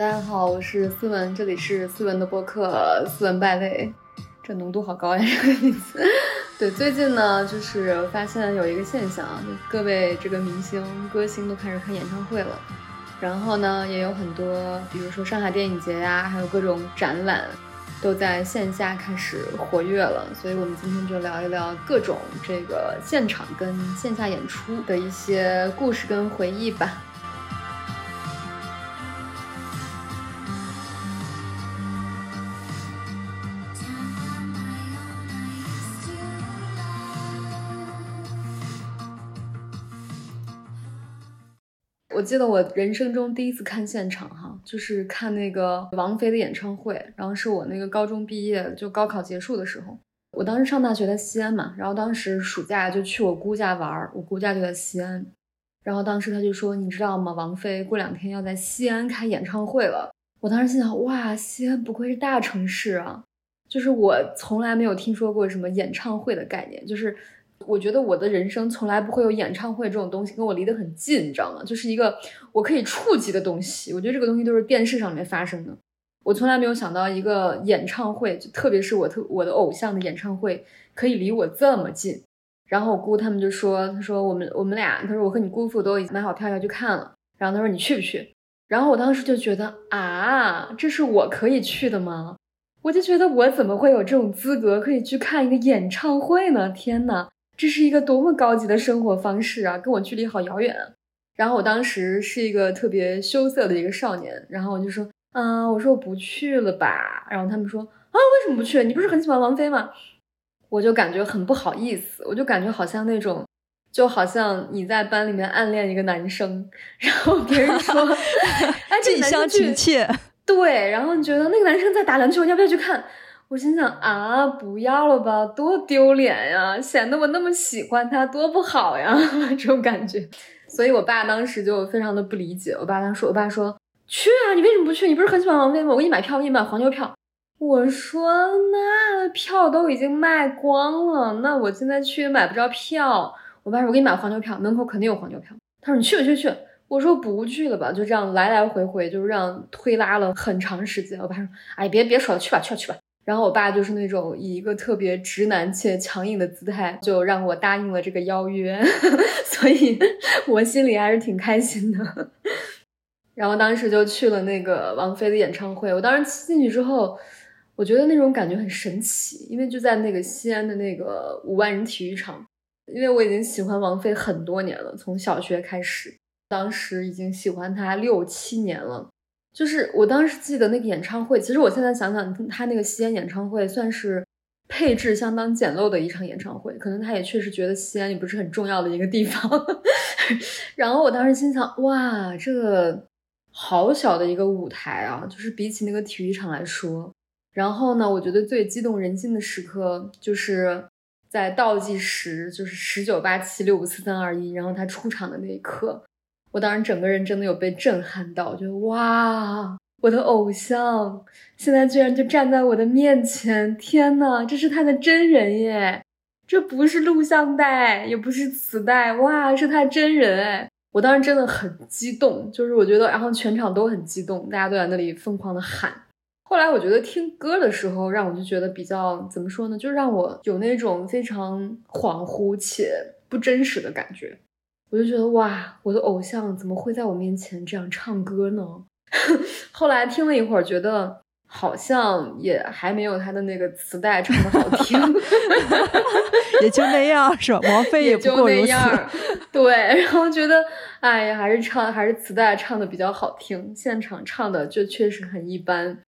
大家好，我是思文，这里是思文的播客《思文败类》，这浓度好高呀，这个名字。对，最近呢，就是发现有一个现象，就各位这个明星、歌星都开始开演唱会了，然后呢，也有很多，比如说上海电影节呀，还有各种展览，都在线下开始活跃了。所以我们今天就聊一聊各种这个现场跟线下演出的一些故事跟回忆吧。我记得我人生中第一次看现场，哈，就是看那个王菲的演唱会。然后是我那个高中毕业，就高考结束的时候。我当时上大学在西安嘛，然后当时暑假就去我姑家玩儿，我姑家就在西安。然后当时他就说：“你知道吗？王菲过两天要在西安开演唱会了。”我当时心想：“哇，西安不愧是大城市啊！”就是我从来没有听说过什么演唱会的概念，就是。我觉得我的人生从来不会有演唱会这种东西跟我离得很近，你知道吗？就是一个我可以触及的东西。我觉得这个东西都是电视上面发生的。我从来没有想到一个演唱会，就特别是我特我的偶像的演唱会，可以离我这么近。然后我姑他们就说：“他说我们我们俩，他说我和你姑父都已经买好票要去看了。然后他说你去不去？然后我当时就觉得啊，这是我可以去的吗？我就觉得我怎么会有这种资格可以去看一个演唱会呢？天呐！这是一个多么高级的生活方式啊，跟我距离好遥远啊！然后我当时是一个特别羞涩的一个少年，然后我就说，啊，我说我不去了吧。然后他们说，啊，为什么不去？你不是很喜欢王菲吗？我就感觉很不好意思，我就感觉好像那种，就好像你在班里面暗恋一个男生，然后别人说，哎，近乡情怯，对，然后你觉得那个男生在打篮球，你要不要去看？我心想啊，不要了吧，多丢脸呀！显得我那么喜欢他，多不好呀，这种感觉。所以我爸当时就非常的不理解。我爸当时说，我爸说去啊，你为什么不去？你不是很喜欢王菲吗？我给你买票，给你买黄牛票。我说那票都已经卖光了，那我现在去也买不着票。我爸说，我给你买黄牛票，门口肯定有黄牛票。他说你去吧去去？我说不去了吧，就这样来来回回，就是这样推拉了很长时间。我爸说，哎，别别说了，去吧去吧去吧。然后我爸就是那种以一个特别直男且强硬的姿态，就让我答应了这个邀约，所以我心里还是挺开心的。然后当时就去了那个王菲的演唱会。我当时进去之后，我觉得那种感觉很神奇，因为就在那个西安的那个五万人体育场。因为我已经喜欢王菲很多年了，从小学开始，当时已经喜欢她六七年了。就是我当时记得那个演唱会，其实我现在想想，他那个西安演唱会算是配置相当简陋的一场演唱会，可能他也确实觉得西安也不是很重要的一个地方。然后我当时心想，哇，这个好小的一个舞台啊，就是比起那个体育场来说。然后呢，我觉得最激动人心的时刻就是在倒计时，就是十九八七六五四三二一，然后他出场的那一刻。我当时整个人真的有被震撼到，觉得哇，我的偶像现在居然就站在我的面前！天呐，这是他的真人耶！这不是录像带，也不是磁带，哇，是他真人哎！我当时真的很激动，就是我觉得，然后全场都很激动，大家都在那里疯狂的喊。后来我觉得听歌的时候，让我就觉得比较怎么说呢，就让我有那种非常恍惚且不真实的感觉。我就觉得哇，我的偶像怎么会在我面前这样唱歌呢？后来听了一会儿，觉得好像也还没有他的那个磁带唱的好听，也就那样是吧？王菲也不过如此。对，然后觉得哎呀，还是唱还是磁带唱的比较好听，现场唱的就确实很一般。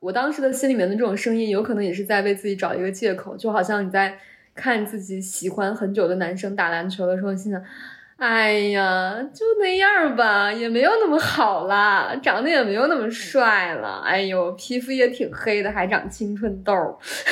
我当时的心里面的这种声音，有可能也是在为自己找一个借口，就好像你在看自己喜欢很久的男生打篮球的时候，心想。哎呀，就那样吧，也没有那么好啦，长得也没有那么帅了。哎呦，皮肤也挺黑的，还长青春痘。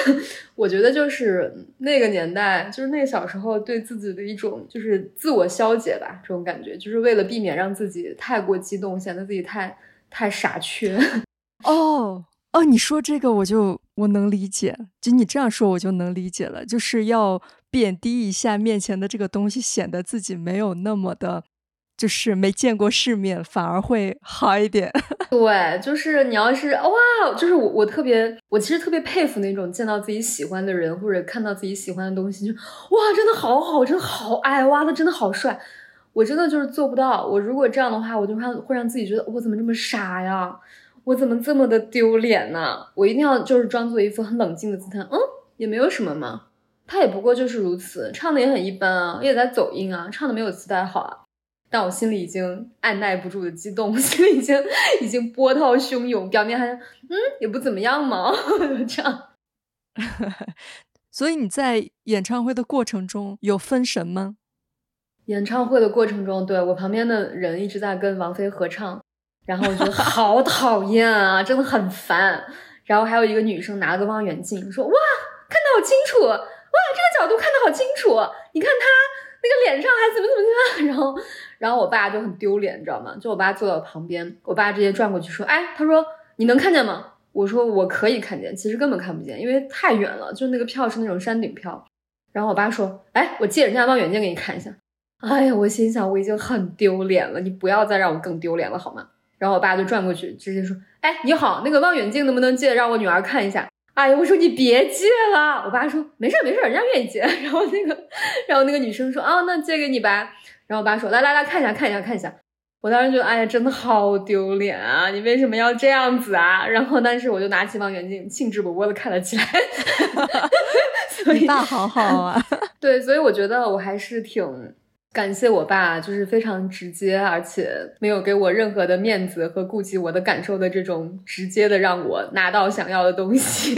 我觉得就是那个年代，就是那个小时候对自己的一种就是自我消解吧，这种感觉，就是为了避免让自己太过激动，显得自己太太傻缺。哦。哦，你说这个我就我能理解，就你这样说我就能理解了，就是要贬低一下面前的这个东西，显得自己没有那么的，就是没见过世面，反而会好一点。对，就是你要是哇，就是我我特别，我其实特别佩服那种见到自己喜欢的人或者看到自己喜欢的东西就哇，真的好好，真的好爱哇，他真的好帅。我真的就是做不到。我如果这样的话，我就让会让自己觉得我怎么这么傻呀？我怎么这么的丢脸呢？我一定要就是装作一副很冷静的姿态，嗯，也没有什么嘛。他也不过就是如此，唱的也很一般啊，也在走音啊，唱的没有磁带好啊。但我心里已经按耐不住的激动，心里已经已经波涛汹涌，表面还嗯也不怎么样嘛，这样。所以你在演唱会的过程中有分神吗？演唱会的过程中，对我旁边的人一直在跟王菲合唱，然后我觉得好 讨厌啊，真的很烦。然后还有一个女生拿了个望远镜说：“哇，看得好清楚，哇，这个角度看得好清楚，你看她那个脸上还怎么怎么样。”然后，然后我爸就很丢脸，你知道吗？就我爸坐在我旁边，我爸直接转过去说：“哎，他说你能看见吗？”我说：“我可以看见，其实根本看不见，因为太远了，就那个票是那种山顶票。”然后我爸说：“哎，我借人家望远镜给你看一下。”哎呀，我心想我已经很丢脸了，你不要再让我更丢脸了好吗？然后我爸就转过去，直接说：“哎，你好，那个望远镜能不能借，让我女儿看一下？”哎呀，我说你别借了。我爸说：“没事没事，人家愿意借。”然后那个，然后那个女生说：“啊，那借给你吧。”然后我爸说：“来来来看一下看一下看一下。”我当时觉得，哎呀，真的好丢脸啊！你为什么要这样子啊？然后，但是我就拿起望远镜，兴致勃勃的看了起来。所以爸好好啊。对，所以我觉得我还是挺。感谢我爸，就是非常直接，而且没有给我任何的面子和顾及我的感受的这种直接的让我拿到想要的东西。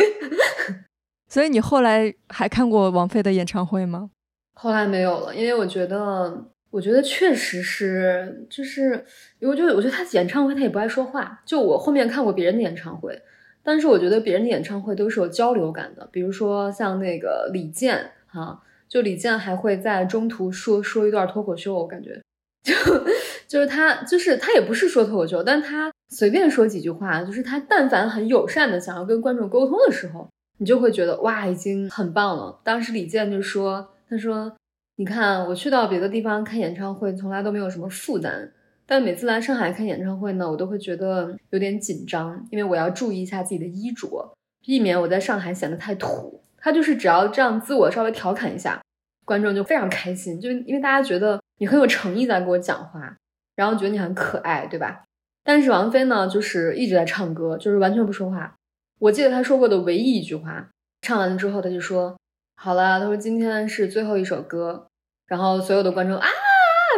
所以你后来还看过王菲的演唱会吗？后来没有了，因为我觉得，我觉得确实是，就是因为就我觉得他演唱会他也不爱说话。就我后面看过别人的演唱会，但是我觉得别人的演唱会都是有交流感的，比如说像那个李健哈。就李健还会在中途说说一段脱口秀，我感觉 就就是他就是他也不是说脱口秀，但他随便说几句话，就是他但凡很友善的想要跟观众沟通的时候，你就会觉得哇，已经很棒了。当时李健就说，他说，你看我去到别的地方看演唱会，从来都没有什么负担，但每次来上海看演唱会呢，我都会觉得有点紧张，因为我要注意一下自己的衣着，避免我在上海显得太土。他就是只要这样自我稍微调侃一下，观众就非常开心，就因为大家觉得你很有诚意在给我讲话，然后觉得你很可爱，对吧？但是王菲呢，就是一直在唱歌，就是完全不说话。我记得她说过的唯一一句话，唱完了之后，他就说：“好了。”他说：“今天是最后一首歌。”然后所有的观众啊，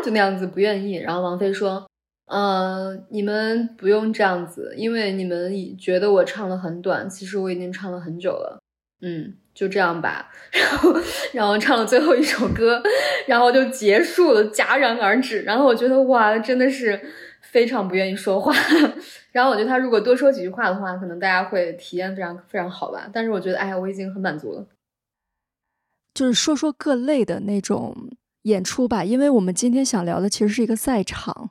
就那样子不愿意。然后王菲说：“嗯，你们不用这样子，因为你们觉得我唱的很短，其实我已经唱了很久了。”嗯。就这样吧，然后，然后唱了最后一首歌，然后就结束了，戛然而止。然后我觉得哇，真的是非常不愿意说话。然后我觉得他如果多说几句话的话，可能大家会体验非常非常好吧。但是我觉得，哎呀，我已经很满足了。就是说说各类的那种演出吧，因为我们今天想聊的其实是一个赛场。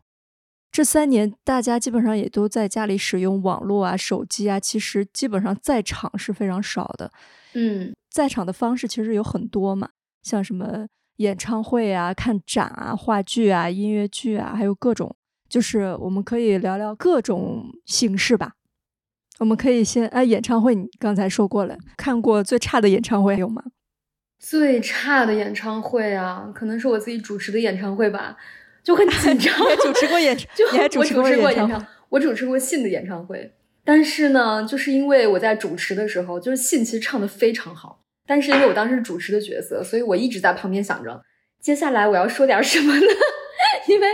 这三年大家基本上也都在家里使用网络啊、手机啊，其实基本上在场是非常少的。嗯，在场的方式其实有很多嘛，像什么演唱会啊、看展啊、话剧啊、音乐剧啊，还有各种，就是我们可以聊聊各种形式吧。我们可以先哎，演唱会你刚才说过了，看过最差的演唱会有吗？最差的演唱会啊，可能是我自己主持的演唱会吧，就很紧张。主持过演唱，就我主持过演唱，我主持过信的演唱会。但是呢，就是因为我在主持的时候，就是信其实唱的非常好，但是因为我当时主持的角色，所以我一直在旁边想着，接下来我要说点什么呢？因为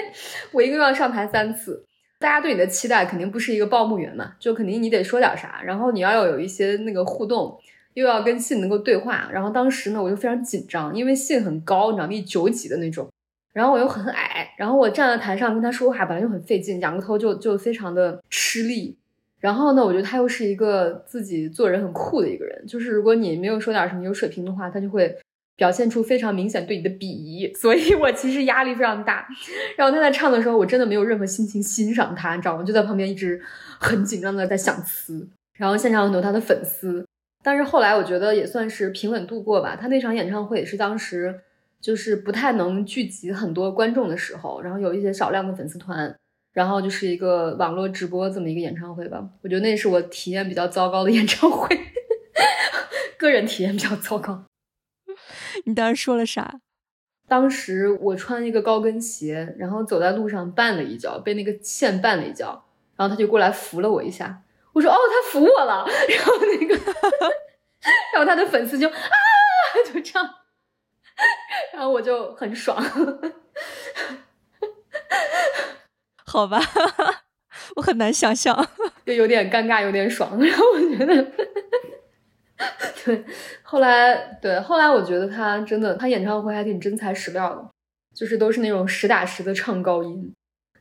我一个月要上台三次，大家对你的期待肯定不是一个报幕员嘛，就肯定你得说点啥，然后你要有一些那个互动，又要跟信能够对话，然后当时呢，我就非常紧张，因为信很高，你知道一九几的那种，然后我又很矮，然后我站在台上跟他说话，本来就很费劲，仰个头就就非常的吃力。然后呢，我觉得他又是一个自己做人很酷的一个人，就是如果你没有说点什么有水平的话，他就会表现出非常明显对你的鄙夷，所以我其实压力非常大。然后他在唱的时候，我真的没有任何心情欣赏他，你知道吗？就在旁边一直很紧张的在想词。然后现场很多他的粉丝，但是后来我觉得也算是平稳度过吧。他那场演唱会也是当时就是不太能聚集很多观众的时候，然后有一些少量的粉丝团，然后就是一个网络直播这么一个演唱会吧。我觉得那是我体验比较糟糕的演唱会，个人体验比较糟糕。你当时说了啥？当时我穿一个高跟鞋，然后走在路上绊了一跤，被那个线绊了一跤，然后他就过来扶了我一下。我说：“哦，他扶我了。”然后那个，然后他的粉丝就啊，就这样，然后我就很爽。好吧，我很难想象，就有点尴尬，有点爽。然后我觉得。对，后来对，后来我觉得他真的，他演唱会还挺真材实料的，就是都是那种实打实的唱高音，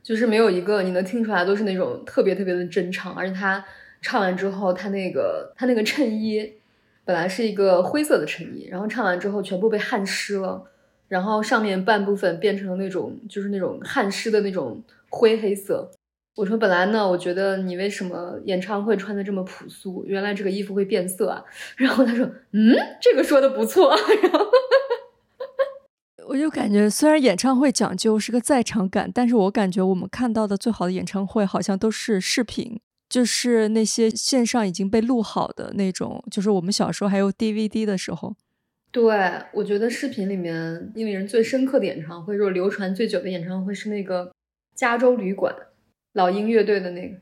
就是没有一个你能听出来都是那种特别特别的真唱，而且他唱完之后，他那个他那个衬衣本来是一个灰色的衬衣，然后唱完之后全部被汗湿了，然后上面半部分变成了那种就是那种汗湿的那种灰黑色。我说本来呢，我觉得你为什么演唱会穿的这么朴素？原来这个衣服会变色啊！然后他说：“嗯，这个说的不错。”然后 我就感觉，虽然演唱会讲究是个在场感，但是我感觉我们看到的最好的演唱会好像都是视频，就是那些线上已经被录好的那种，就是我们小时候还有 DVD 的时候。对，我觉得视频里面令人最深刻的演唱会，就是流传最久的演唱会是那个加州旅馆。老鹰乐队的那个。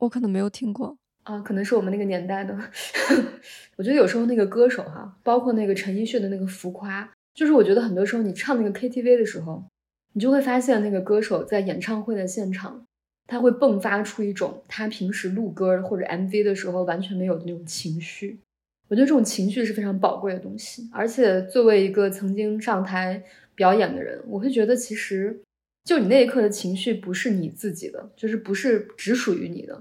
我可能没有听过啊，可能是我们那个年代的。我觉得有时候那个歌手哈，包括那个陈奕迅的那个浮夸，就是我觉得很多时候你唱那个 KTV 的时候，你就会发现那个歌手在演唱会的现场。他会迸发出一种他平时录歌或者 MV 的时候完全没有的那种情绪，我觉得这种情绪是非常宝贵的东西。而且作为一个曾经上台表演的人，我会觉得其实就你那一刻的情绪不是你自己的，就是不是只属于你的。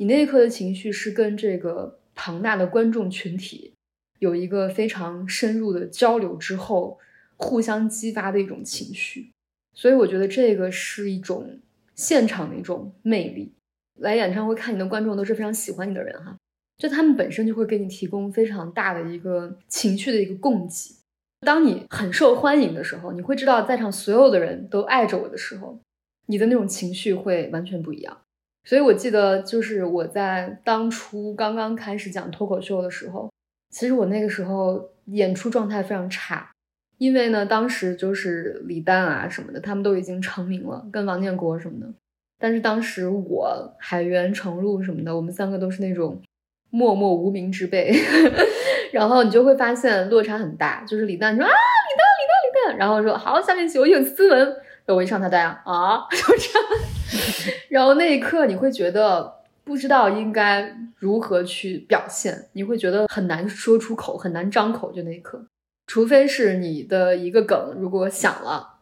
你那一刻的情绪是跟这个庞大的观众群体有一个非常深入的交流之后，互相激发的一种情绪。所以我觉得这个是一种。现场的一种魅力，来演唱会看你的观众都是非常喜欢你的人哈，就他们本身就会给你提供非常大的一个情绪的一个供给。当你很受欢迎的时候，你会知道在场所有的人都爱着我的时候，你的那种情绪会完全不一样。所以我记得就是我在当初刚刚开始讲脱口秀的时候，其实我那个时候演出状态非常差。因为呢，当时就是李诞啊什么的，他们都已经成名了，跟王建国什么的。但是当时我、海源、程璐什么的，我们三个都是那种默默无名之辈。然后你就会发现落差很大，就是李诞说啊，李诞，李诞，李诞，然后说好，下面请我请斯文。然后我一上台，大家啊，就这样。然后那一刻你会觉得不知道应该如何去表现，你会觉得很难说出口，很难张口，就那一刻。除非是你的一个梗，如果响了，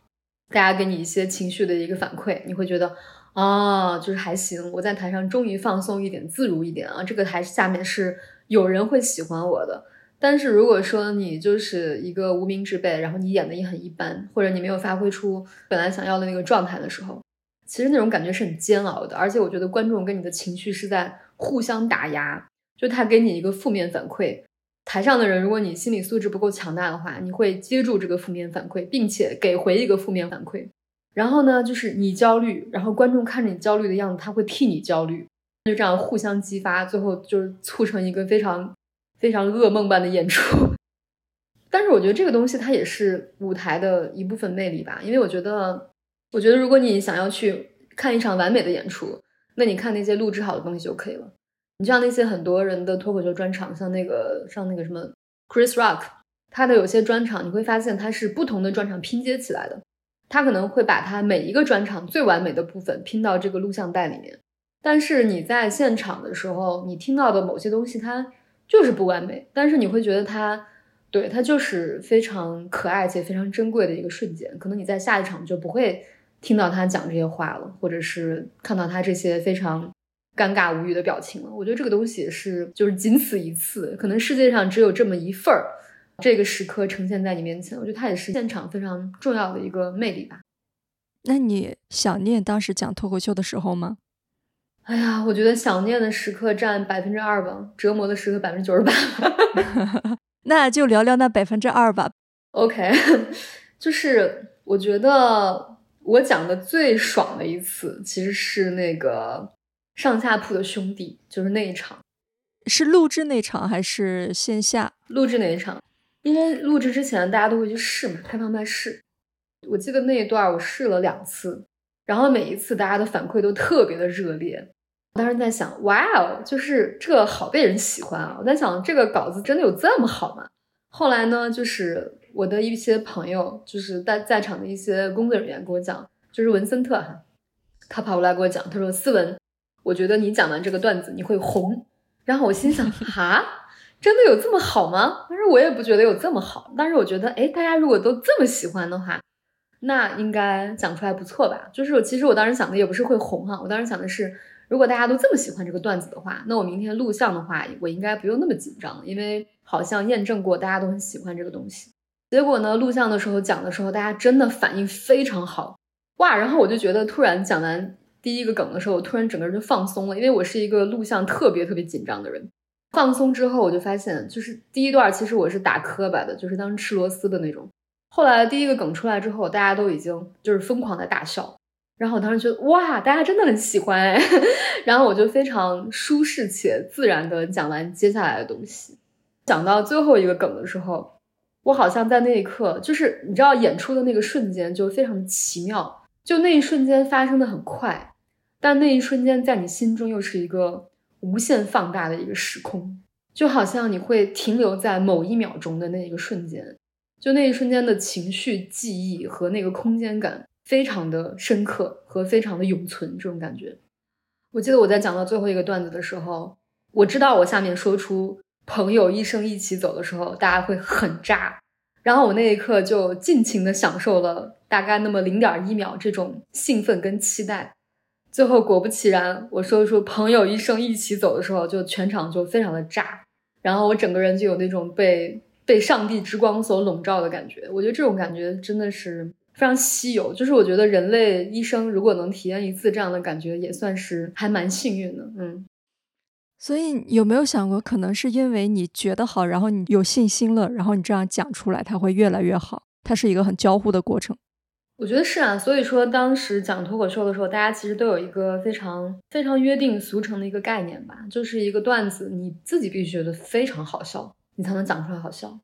大家给你一些情绪的一个反馈，你会觉得啊，就是还行，我在台上终于放松一点，自如一点啊，这个台下面是有人会喜欢我的。但是如果说你就是一个无名之辈，然后你演的也很一般，或者你没有发挥出本来想要的那个状态的时候，其实那种感觉是很煎熬的。而且我觉得观众跟你的情绪是在互相打压，就他给你一个负面反馈。台上的人，如果你心理素质不够强大的话，你会接住这个负面反馈，并且给回一个负面反馈。然后呢，就是你焦虑，然后观众看着你焦虑的样子，他会替你焦虑，就这样互相激发，最后就是促成一个非常非常噩梦般的演出。但是我觉得这个东西它也是舞台的一部分魅力吧，因为我觉得，我觉得如果你想要去看一场完美的演出，那你看那些录制好的东西就可以了。你像那些很多人的脱口秀专场，像那个像那个什么 Chris Rock，他的有些专场你会发现他是不同的专场拼接起来的，他可能会把他每一个专场最完美的部分拼到这个录像带里面，但是你在现场的时候，你听到的某些东西它就是不完美，但是你会觉得它对它就是非常可爱且非常珍贵的一个瞬间，可能你在下一场就不会听到他讲这些话了，或者是看到他这些非常。尴尬无语的表情了，我觉得这个东西是就是仅此一次，可能世界上只有这么一份儿，这个时刻呈现在你面前，我觉得它也是现场非常重要的一个魅力吧。那你想念当时讲脱口秀的时候吗？哎呀，我觉得想念的时刻占百分之二吧，折磨的时刻百分之九十八。那就聊聊那百分之二吧。OK，就是我觉得我讲的最爽的一次，其实是那个上下铺的兄弟，就是那一场。是录制那场还是线下录制那一场？因为录制之前大家都会去试嘛，开放麦试。我记得那一段我试了两次，然后每一次大家的反馈都特别的热烈。我当时在想，哇哦，就是这个好被人喜欢啊！我在想，这个稿子真的有这么好吗？后来呢，就是我的一些朋友，就是在在场的一些工作人员跟我讲，就是文森特哈，他跑过来跟我讲，他说：“思文，我觉得你讲完这个段子你会红。”然后我心想，哈，真的有这么好吗？但是我也不觉得有这么好，但是我觉得，哎，大家如果都这么喜欢的话，那应该讲出来不错吧？就是我其实我当时想的也不是会红哈，我当时想的是。如果大家都这么喜欢这个段子的话，那我明天录像的话，我应该不用那么紧张，因为好像验证过大家都很喜欢这个东西。结果呢，录像的时候讲的时候，大家真的反应非常好，哇！然后我就觉得，突然讲完第一个梗的时候，我突然整个人就放松了，因为我是一个录像特别特别紧张的人。放松之后，我就发现，就是第一段其实我是打磕巴的，就是当时吃螺丝的那种。后来第一个梗出来之后，大家都已经就是疯狂的大笑。然后我当时觉得哇，大家真的很喜欢哎，然后我就非常舒适且自然的讲完接下来的东西。讲到最后一个梗的时候，我好像在那一刻，就是你知道演出的那个瞬间就非常奇妙，就那一瞬间发生的很快，但那一瞬间在你心中又是一个无限放大的一个时空，就好像你会停留在某一秒钟的那一个瞬间，就那一瞬间的情绪、记忆和那个空间感。非常的深刻和非常的永存这种感觉。我记得我在讲到最后一个段子的时候，我知道我下面说出“朋友一生一起走”的时候，大家会很炸。然后我那一刻就尽情的享受了大概那么零点一秒这种兴奋跟期待。最后果不其然，我说出“朋友一生一起走”的时候，就全场就非常的炸。然后我整个人就有那种被被上帝之光所笼罩的感觉。我觉得这种感觉真的是。非常稀有，就是我觉得人类一生如果能体验一次这样的感觉，也算是还蛮幸运的。嗯，所以有没有想过，可能是因为你觉得好，然后你有信心了，然后你这样讲出来，它会越来越好。它是一个很交互的过程。我觉得是啊，所以说当时讲脱口秀的时候，大家其实都有一个非常非常约定俗成的一个概念吧，就是一个段子，你自己必须觉得非常好笑，你才能讲出来好笑。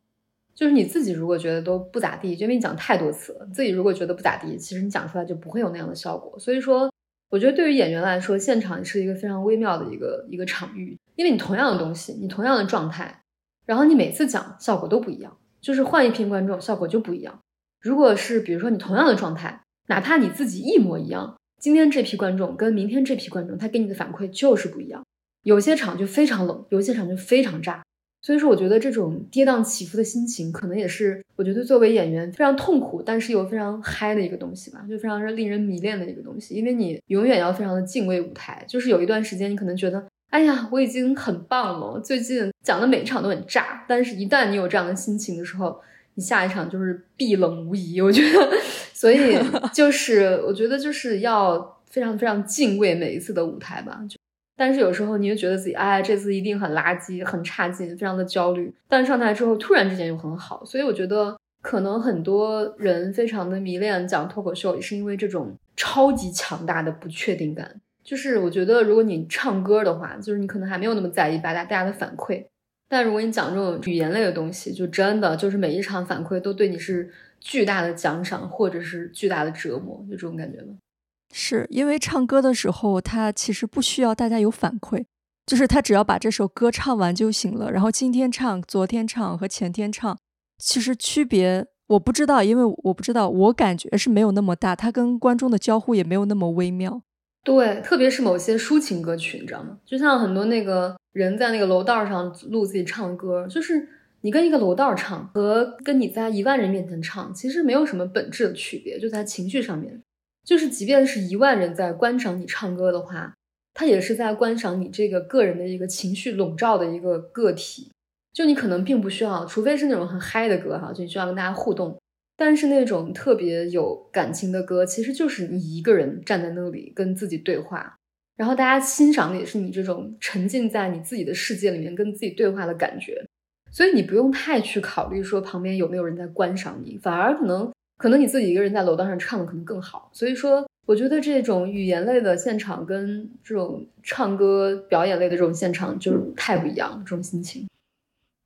就是你自己如果觉得都不咋地，就因为你讲太多次了，自己如果觉得不咋地，其实你讲出来就不会有那样的效果。所以说，我觉得对于演员来说，现场是一个非常微妙的一个一个场域，因为你同样的东西，你同样的状态，然后你每次讲效果都不一样，就是换一批观众效果就不一样。如果是比如说你同样的状态，哪怕你自己一模一样，今天这批观众跟明天这批观众，他给你的反馈就是不一样。有些场就非常冷，有些场就非常炸。所以说，我觉得这种跌宕起伏的心情，可能也是我觉得作为演员非常痛苦，但是又非常嗨的一个东西吧，就非常令人迷恋的一个东西。因为你永远要非常的敬畏舞台，就是有一段时间你可能觉得，哎呀，我已经很棒了，最近讲的每一场都很炸。但是，一旦你有这样的心情的时候，你下一场就是必冷无疑。我觉得，所以就是我觉得就是要非常非常敬畏每一次的舞台吧。就。但是有时候你就觉得自己，哎，这次一定很垃圾、很差劲，非常的焦虑。但上台之后，突然之间又很好。所以我觉得，可能很多人非常的迷恋讲脱口秀，也是因为这种超级强大的不确定感。就是我觉得，如果你唱歌的话，就是你可能还没有那么在意大家大家的反馈。但如果你讲这种语言类的东西，就真的就是每一场反馈都对你是巨大的奖赏，或者是巨大的折磨，就这种感觉吗？是因为唱歌的时候，他其实不需要大家有反馈，就是他只要把这首歌唱完就行了。然后今天唱、昨天唱和前天唱，其实区别我不知道，因为我不知道，我感觉是没有那么大。他跟观众的交互也没有那么微妙。对，特别是某些抒情歌曲，你知道吗？就像很多那个人在那个楼道上录自己唱歌，就是你跟一个楼道唱和跟你在一万人面前唱，其实没有什么本质的区别，就在情绪上面。就是，即便是一万人在观赏你唱歌的话，他也是在观赏你这个个人的一个情绪笼罩的一个个体。就你可能并不需要，除非是那种很嗨的歌哈，就需要跟大家互动。但是那种特别有感情的歌，其实就是你一个人站在那里跟自己对话，然后大家欣赏的也是你这种沉浸在你自己的世界里面跟自己对话的感觉。所以你不用太去考虑说旁边有没有人在观赏你，反而可能可能你自己一个人在楼道上唱的可能更好。所以说，我觉得这种语言类的现场跟这种唱歌表演类的这种现场就是太不一样，这种心情。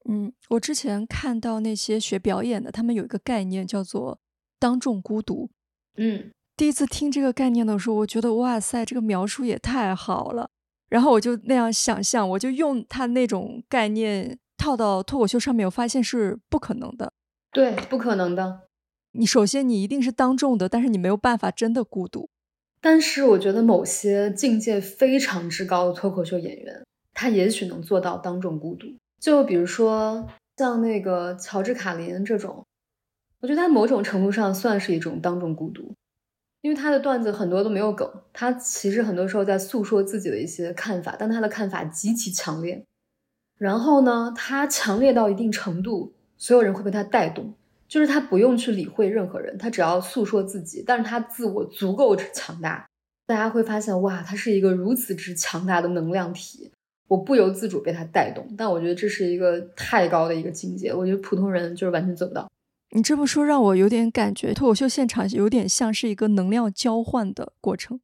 嗯，我之前看到那些学表演的，他们有一个概念叫做“当众孤独”。嗯，第一次听这个概念的时候，我觉得哇塞，这个描述也太好了。然后我就那样想象，我就用他那种概念套到脱口秀上面，我发现是不可能的。对，不可能的。你首先你一定是当众的，但是你没有办法真的孤独。但是我觉得某些境界非常之高的脱口秀演员，他也许能做到当众孤独。就比如说像那个乔治卡林这种，我觉得他某种程度上算是一种当众孤独，因为他的段子很多都没有梗，他其实很多时候在诉说自己的一些看法，但他的看法极其强烈。然后呢，他强烈到一定程度，所有人会被他带动，就是他不用去理会任何人，他只要诉说自己，但是他自我足够之强大，大家会发现哇，他是一个如此之强大的能量体。我不由自主被他带动，但我觉得这是一个太高的一个境界，我觉得普通人就是完全做不到。你这么说让我有点感觉，脱口秀现场有点像是一个能量交换的过程。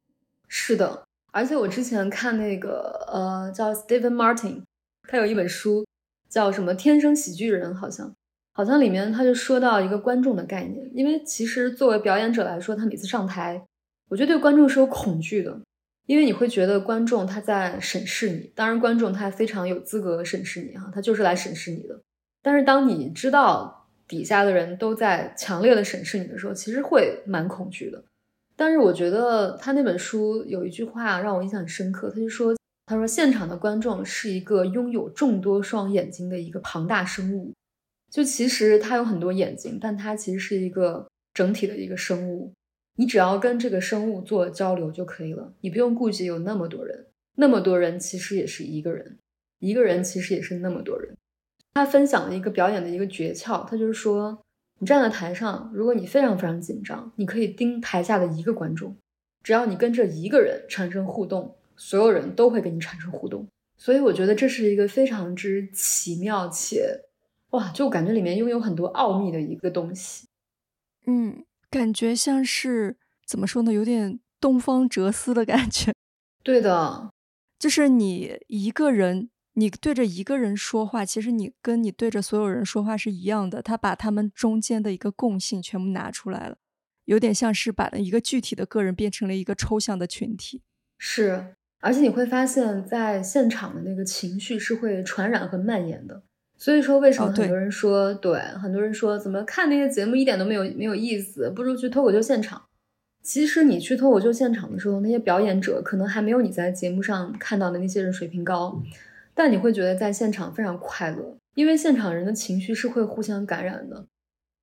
是的，而且我之前看那个呃叫 Stephen Martin，他有一本书叫什么《天生喜剧人》，好像好像里面他就说到一个观众的概念，因为其实作为表演者来说，他每次上台，我觉得对观众是有恐惧的。因为你会觉得观众他在审视你，当然观众他非常有资格审视你哈，他就是来审视你的。但是当你知道底下的人都在强烈的审视你的时候，其实会蛮恐惧的。但是我觉得他那本书有一句话让我印象很深刻，他就说：“他说现场的观众是一个拥有众多双眼睛的一个庞大生物，就其实他有很多眼睛，但他其实是一个整体的一个生物。”你只要跟这个生物做交流就可以了，你不用顾及有那么多人，那么多人其实也是一个人，一个人其实也是那么多人。他分享了一个表演的一个诀窍，他就是说，你站在台上，如果你非常非常紧张，你可以盯台下的一个观众，只要你跟这一个人产生互动，所有人都会跟你产生互动。所以我觉得这是一个非常之奇妙且，哇，就感觉里面拥有很多奥秘的一个东西。嗯。感觉像是怎么说呢？有点东方哲思的感觉。对的，就是你一个人，你对着一个人说话，其实你跟你对着所有人说话是一样的。他把他们中间的一个共性全部拿出来了，有点像是把一个具体的个人变成了一个抽象的群体。是，而且你会发现在现场的那个情绪是会传染和蔓延的。所以说，为什么很多人说对？很多人说怎么看那些节目一点都没有没有意思，不如去脱口秀现场。其实你去脱口秀现场的时候，那些表演者可能还没有你在节目上看到的那些人水平高，但你会觉得在现场非常快乐，因为现场人的情绪是会互相感染的。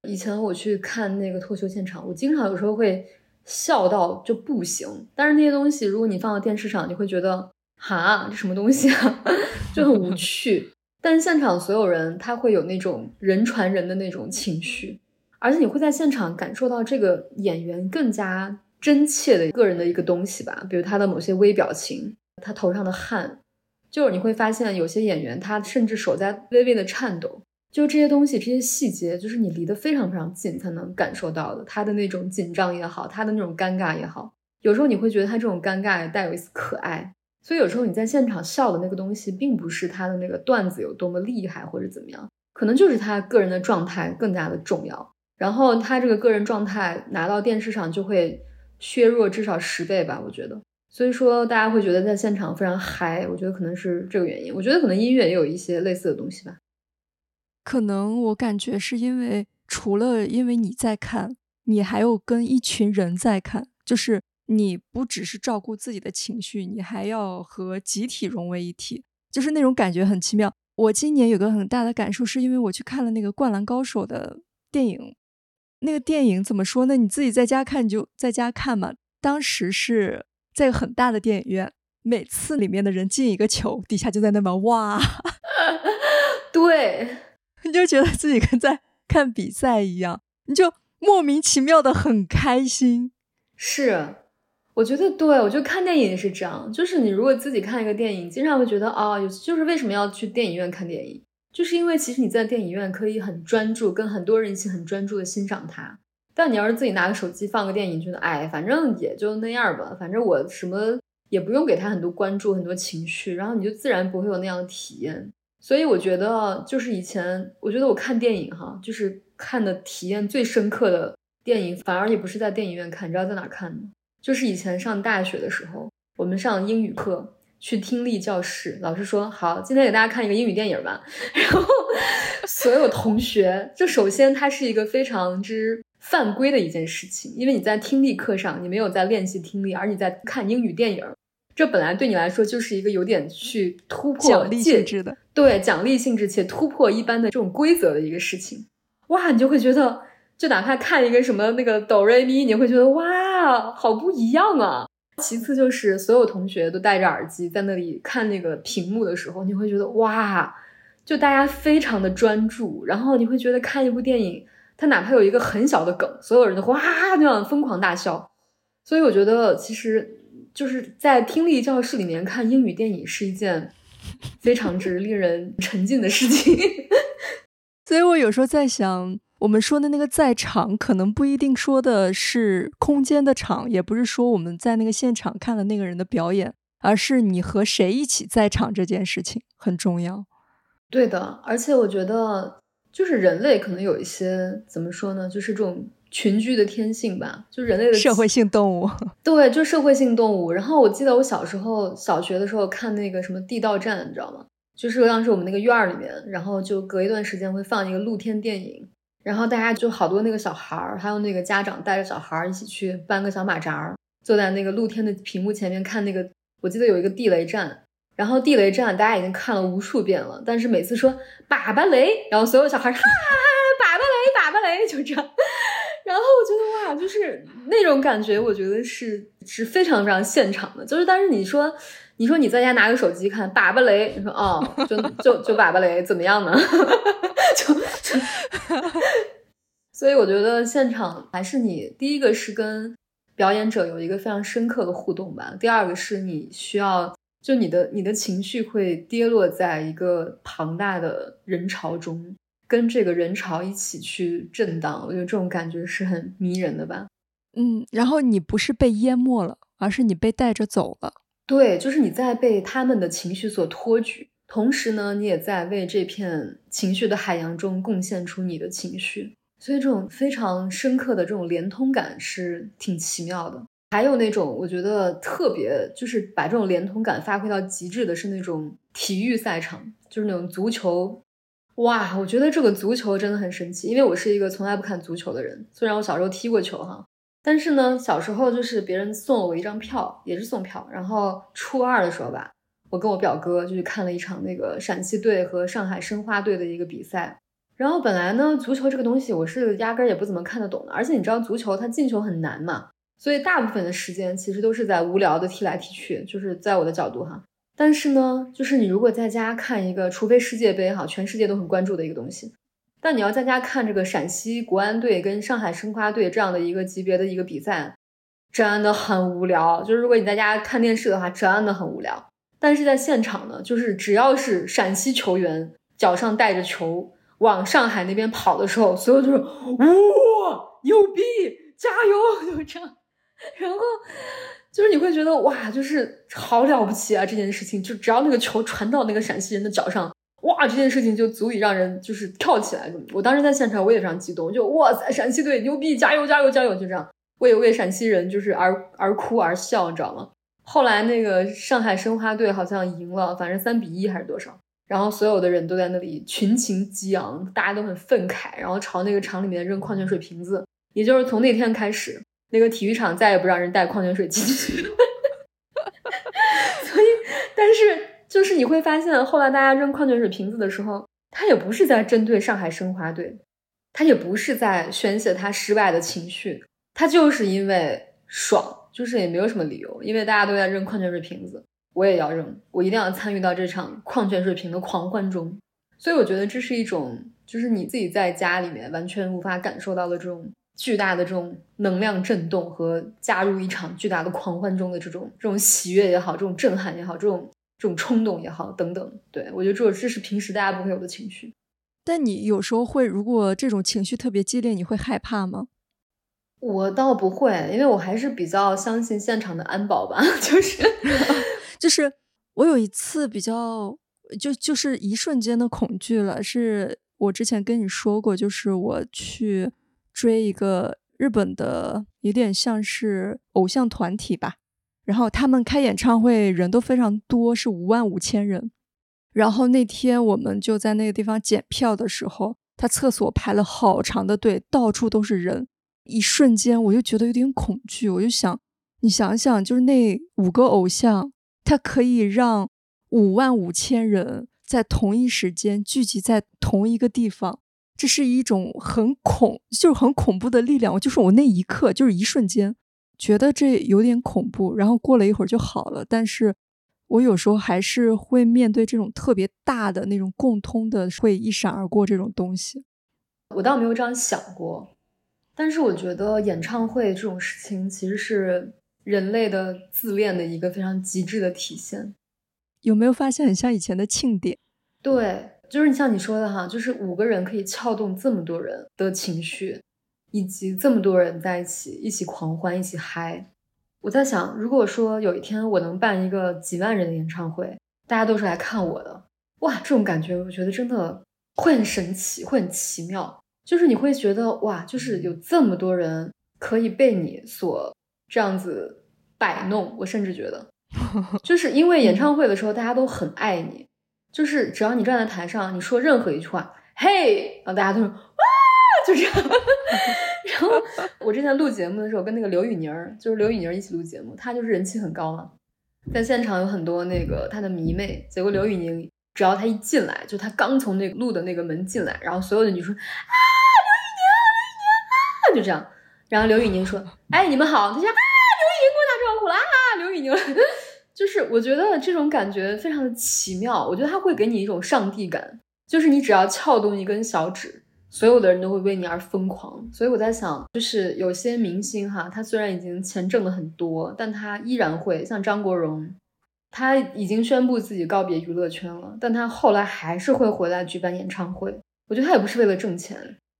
以前我去看那个脱口秀现场，我经常有时候会笑到就不行，但是那些东西如果你放到电视上，你会觉得哈，这什么东西啊，就很无趣。但是现场所有人他会有那种人传人的那种情绪，而且你会在现场感受到这个演员更加真切的个人的一个东西吧，比如他的某些微表情，他头上的汗，就是你会发现有些演员他甚至手在微微的颤抖，就这些东西这些细节，就是你离得非常非常近才能感受到的，他的那种紧张也好，他的那种尴尬也好，有时候你会觉得他这种尴尬带有一丝可爱。所以有时候你在现场笑的那个东西，并不是他的那个段子有多么厉害或者怎么样，可能就是他个人的状态更加的重要。然后他这个个人状态拿到电视上就会削弱至少十倍吧，我觉得。所以说大家会觉得在现场非常嗨，我觉得可能是这个原因。我觉得可能音乐也有一些类似的东西吧。可能我感觉是因为除了因为你在看，你还有跟一群人在看，就是。你不只是照顾自己的情绪，你还要和集体融为一体，就是那种感觉很奇妙。我今年有个很大的感受，是因为我去看了那个《灌篮高手》的电影。那个电影怎么说呢？你自己在家看就在家看嘛。当时是在很大的电影院，每次里面的人进一个球，底下就在那边哇。对，你就觉得自己跟在看比赛一样，你就莫名其妙的很开心。是，我觉得对，我觉得看电影也是这样，就是你如果自己看一个电影，经常会觉得啊，有就是为什么要去电影院看电影？就是因为其实你在电影院可以很专注，跟很多人一起很专注的欣赏它。但你要是自己拿个手机放个电影，觉得哎，反正也就那样吧，反正我什么也不用给他很多关注、很多情绪，然后你就自然不会有那样的体验。所以我觉得，就是以前我觉得我看电影哈，就是看的体验最深刻的电影，反而也不是在电影院看，你知道在哪看吗？就是以前上大学的时候，我们上英语课去听力教室，老师说好，今天给大家看一个英语电影吧，然后所有同学，就首先它是一个非常之。犯规的一件事情，因为你在听力课上，你没有在练习听力，而你在看英语电影，这本来对你来说就是一个有点去突破奖励性质的，对奖励性质且突破一般的这种规则的一个事情。哇，你就会觉得，就哪怕看一个什么那个哆瑞咪，你会觉得哇，啊好不一样啊。其次就是所有同学都戴着耳机在那里看那个屏幕的时候，你会觉得哇，就大家非常的专注，然后你会觉得看一部电影。他哪怕有一个很小的梗，所有人都哇那样疯狂大笑，所以我觉得其实就是在听力教室里面看英语电影是一件非常之令人沉浸的事情。所以我有时候在想，我们说的那个在场，可能不一定说的是空间的场，也不是说我们在那个现场看了那个人的表演，而是你和谁一起在场这件事情很重要。对的，而且我觉得。就是人类可能有一些怎么说呢？就是这种群居的天性吧。就人类的社会性动物，对，就社会性动物。然后我记得我小时候小学的时候看那个什么《地道战》，你知道吗？就是当时我们那个院儿里面，然后就隔一段时间会放一个露天电影，然后大家就好多那个小孩儿，还有那个家长带着小孩儿一起去搬个小马扎儿，坐在那个露天的屏幕前面看那个。我记得有一个地雷战。然后地雷战大家已经看了无数遍了，但是每次说粑粑雷，然后所有小孩哈哈哈，粑粑雷，粑粑雷，就这样。然后我觉得哇，就是那种感觉，我觉得是是非常非常现场的。就是但是你说你说你在家拿个手机看粑粑雷，你说哦，就就就粑粑雷怎么样呢？就 就，所以我觉得现场还是你第一个是跟表演者有一个非常深刻的互动吧，第二个是你需要。就你的你的情绪会跌落在一个庞大的人潮中，跟这个人潮一起去震荡，我觉得这种感觉是很迷人的吧。嗯，然后你不是被淹没了，而是你被带着走了。对，就是你在被他们的情绪所托举，同时呢，你也在为这片情绪的海洋中贡献出你的情绪，所以这种非常深刻的这种连通感是挺奇妙的。还有那种我觉得特别，就是把这种连通感发挥到极致的是那种体育赛场，就是那种足球。哇，我觉得这个足球真的很神奇，因为我是一个从来不看足球的人。虽然我小时候踢过球哈，但是呢，小时候就是别人送了我一张票，也是送票。然后初二的时候吧，我跟我表哥就去看了一场那个陕西队和上海申花队的一个比赛。然后本来呢，足球这个东西我是压根儿也不怎么看得懂的，而且你知道足球它进球很难嘛。所以大部分的时间其实都是在无聊的踢来踢去，就是在我的角度哈。但是呢，就是你如果在家看一个，除非世界杯哈，全世界都很关注的一个东西，但你要在家看这个陕西国安队跟上海申花队这样的一个级别的一个比赛，真的很无聊。就是如果你在家看电视的话，真的很无聊。但是在现场呢，就是只要是陕西球员脚上带着球往上海那边跑的时候，所有就是哇牛逼，加油，就这样。然后就是你会觉得哇，就是好了不起啊！这件事情就只要那个球传到那个陕西人的脚上，哇，这件事情就足以让人就是跳起来。我当时在现场，我也非常激动，就哇塞，陕西队牛逼，加油加油加油！就这样，我也为陕西人就是而而哭而笑，你知道吗？后来那个上海申花队好像赢了，反正三比一还是多少，然后所有的人都在那里群情激昂，大家都很愤慨，然后朝那个场里面扔矿泉水瓶子。也就是从那天开始。那个体育场再也不让人带矿泉水进去了，所以，但是就是你会发现，后来大家扔矿泉水瓶子的时候，他也不是在针对上海申花队，他也不是在宣泄他失败的情绪，他就是因为爽，就是也没有什么理由，因为大家都在扔矿泉水瓶子，我也要扔，我一定要参与到这场矿泉水瓶的狂欢中。所以我觉得这是一种，就是你自己在家里面完全无法感受到的这种巨大的这种能量震动和加入一场巨大的狂欢中的这种这种喜悦也好，这种震撼也好，这种这种冲动也好，等等。对我觉得这种这是平时大家不会有的情绪。但你有时候会，如果这种情绪特别激烈，你会害怕吗？我倒不会，因为我还是比较相信现场的安保吧。就是 就是我有一次比较就就是一瞬间的恐惧了，是我之前跟你说过，就是我去追一个日本的，有点像是偶像团体吧，然后他们开演唱会人都非常多，是五万五千人。然后那天我们就在那个地方检票的时候，他厕所排了好长的队，到处都是人。一瞬间我就觉得有点恐惧，我就想，你想想，就是那五个偶像，他可以让五万五千人在同一时间聚集在同一个地方，这是一种很恐，就是很恐怖的力量。就是我那一刻，就是一瞬间觉得这有点恐怖，然后过了一会儿就好了。但是。我有时候还是会面对这种特别大的那种共通的，会一闪而过这种东西。我倒没有这样想过，但是我觉得演唱会这种事情其实是人类的自恋的一个非常极致的体现。有没有发现很像以前的庆典？对，就是你像你说的哈，就是五个人可以撬动这么多人的情绪，以及这么多人在一起一起狂欢，一起嗨。我在想，如果说有一天我能办一个几万人的演唱会，大家都是来看我的，哇，这种感觉我觉得真的会很神奇，会很奇妙。就是你会觉得哇，就是有这么多人可以被你所这样子摆弄。我甚至觉得，就是因为演唱会的时候大家都很爱你，就是只要你站在台上，你说任何一句话，嘿，然后大家都说。就这样，然后我之前录节目的时候，跟那个刘宇宁，就是刘宇宁一起录节目，他就是人气很高嘛，在现场有很多那个他的迷妹。结果刘宇宁只要他一进来，就他刚从那个录的那个门进来，然后所有的女生啊，刘宇宁，刘宇宁啊，就这样。然后刘宇宁说：“哎，你们好。”他说：“啊，刘宇宁给我打招呼了啊，刘宇宁。”就是我觉得这种感觉非常的奇妙，我觉得他会给你一种上帝感，就是你只要撬动一根小指。所有的人都会为你而疯狂，所以我在想，就是有些明星哈，他虽然已经钱挣的很多，但他依然会像张国荣，他已经宣布自己告别娱乐圈了，但他后来还是会回来举办演唱会。我觉得他也不是为了挣钱，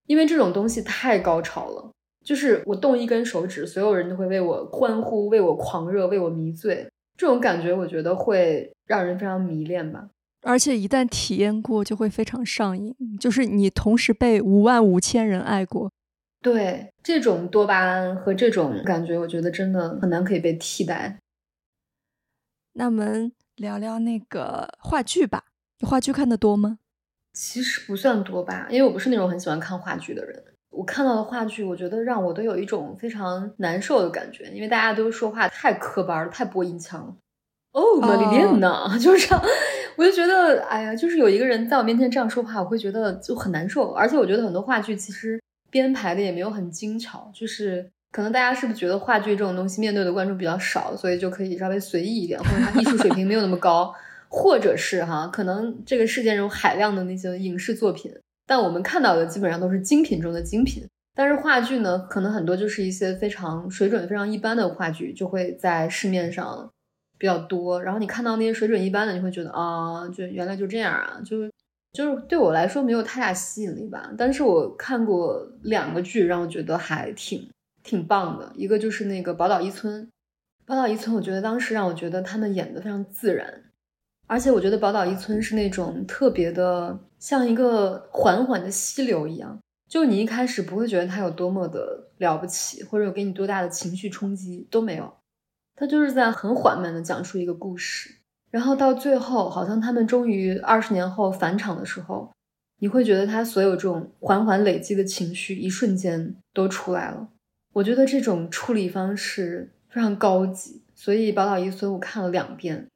因为这种东西太高潮了，就是我动一根手指，所有人都会为我欢呼，为我狂热，为我迷醉，这种感觉我觉得会让人非常迷恋吧。而且一旦体验过，就会非常上瘾。就是你同时被五万五千人爱过，对这种多巴胺和这种感觉，我觉得真的很难可以被替代。那我们聊聊那个话剧吧。你话剧看的多吗？其实不算多吧，因为我不是那种很喜欢看话剧的人。我看到的话剧，我觉得让我都有一种非常难受的感觉，因为大家都说话太磕巴了，太播音腔了。哦，玛丽莲呢？就是这样，我就觉得，哎呀，就是有一个人在我面前这样说话，我会觉得就很难受。而且我觉得很多话剧其实编排的也没有很精巧，就是可能大家是不是觉得话剧这种东西面对的观众比较少，所以就可以稍微随意一点，或者他艺术水平没有那么高，或者是哈，可能这个世界上有海量的那些影视作品，但我们看到的基本上都是精品中的精品。但是话剧呢，可能很多就是一些非常水准非常一般的话剧，就会在市面上。比较多，然后你看到那些水准一般的，你会觉得啊，就原来就这样啊，就就是对我来说没有太大吸引力吧。但是我看过两个剧，让我觉得还挺挺棒的。一个就是那个《宝岛一村》，《宝岛一村》，我觉得当时让我觉得他们演的非常自然，而且我觉得《宝岛一村》是那种特别的像一个缓缓的溪流一样，就你一开始不会觉得它有多么的了不起，或者有给你多大的情绪冲击都没有。他就是在很缓慢的讲述一个故事，然后到最后，好像他们终于二十年后返场的时候，你会觉得他所有这种缓缓累积的情绪，一瞬间都出来了。我觉得这种处理方式非常高级，所以《宝岛一村》我看了两遍。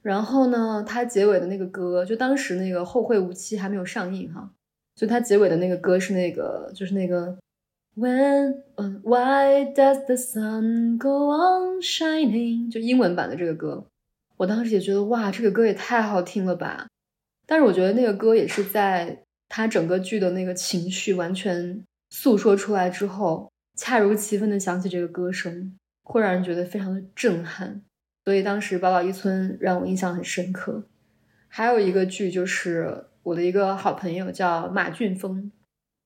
然后呢，他结尾的那个歌，就当时那个《后会无期》还没有上映哈，就他结尾的那个歌是那个，就是那个。When, why does the sun go on shining？就英文版的这个歌，我当时也觉得哇，这个歌也太好听了吧！但是我觉得那个歌也是在他整个剧的那个情绪完全诉说出来之后，恰如其分的响起这个歌声，会让人觉得非常的震撼。所以当时《宝岛一村》让我印象很深刻。还有一个剧就是我的一个好朋友叫马俊峰，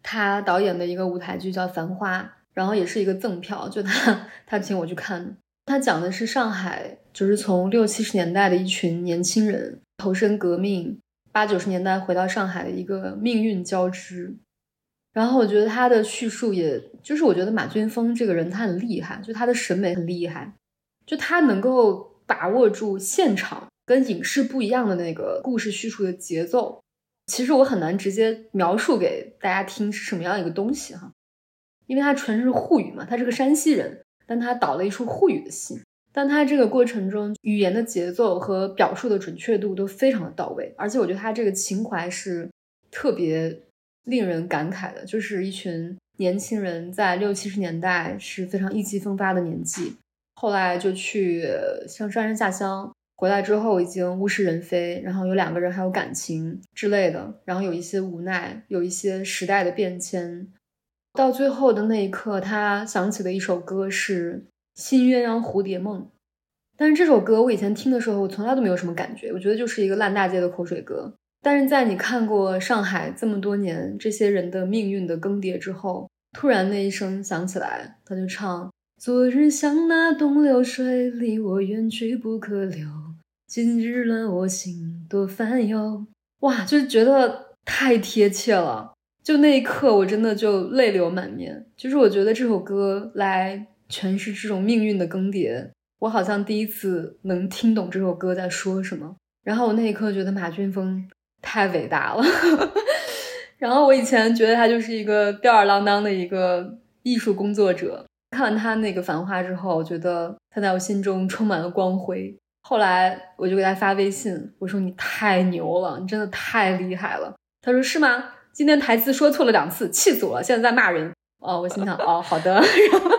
他导演的一个舞台剧叫《繁花》，然后也是一个赠票，就他他请我去看。他讲的是上海，就是从六七十年代的一群年轻人投身革命，八九十年代回到上海的一个命运交织。然后我觉得他的叙述，也就是我觉得马俊峰这个人他很厉害，就他的审美很厉害，就他能够把握住现场跟影视不一样的那个故事叙述的节奏。其实我很难直接描述给大家听是什么样一个东西哈，因为他全是沪语嘛，他是个山西人。但他导了一出沪语的戏，但他这个过程中语言的节奏和表述的准确度都非常的到位，而且我觉得他这个情怀是特别令人感慨的，就是一群年轻人在六七十年代是非常意气风发的年纪，后来就去上山下乡，回来之后已经物是人非，然后有两个人还有感情之类的，然后有一些无奈，有一些时代的变迁。到最后的那一刻，他想起的一首歌是《新鸳鸯蝴蝶梦》，但是这首歌我以前听的时候，我从来都没有什么感觉，我觉得就是一个烂大街的口水歌。但是在你看过上海这么多年这些人的命运的更迭之后，突然那一声响起来，他就唱：“昨日像那东流水，离我远去不可留；今日乱我心，多烦忧。”哇，就觉得太贴切了。就那一刻，我真的就泪流满面。就是我觉得这首歌来诠释这种命运的更迭，我好像第一次能听懂这首歌在说什么。然后我那一刻觉得马俊峰太伟大了。然后我以前觉得他就是一个吊儿郎当的一个艺术工作者，看完他那个《繁花》之后，我觉得他在我心中充满了光辉。后来我就给他发微信，我说你太牛了，你真的太厉害了。他说是吗？今天台词说错了两次，气死我了！现在在骂人哦，我心想哦，好的，然后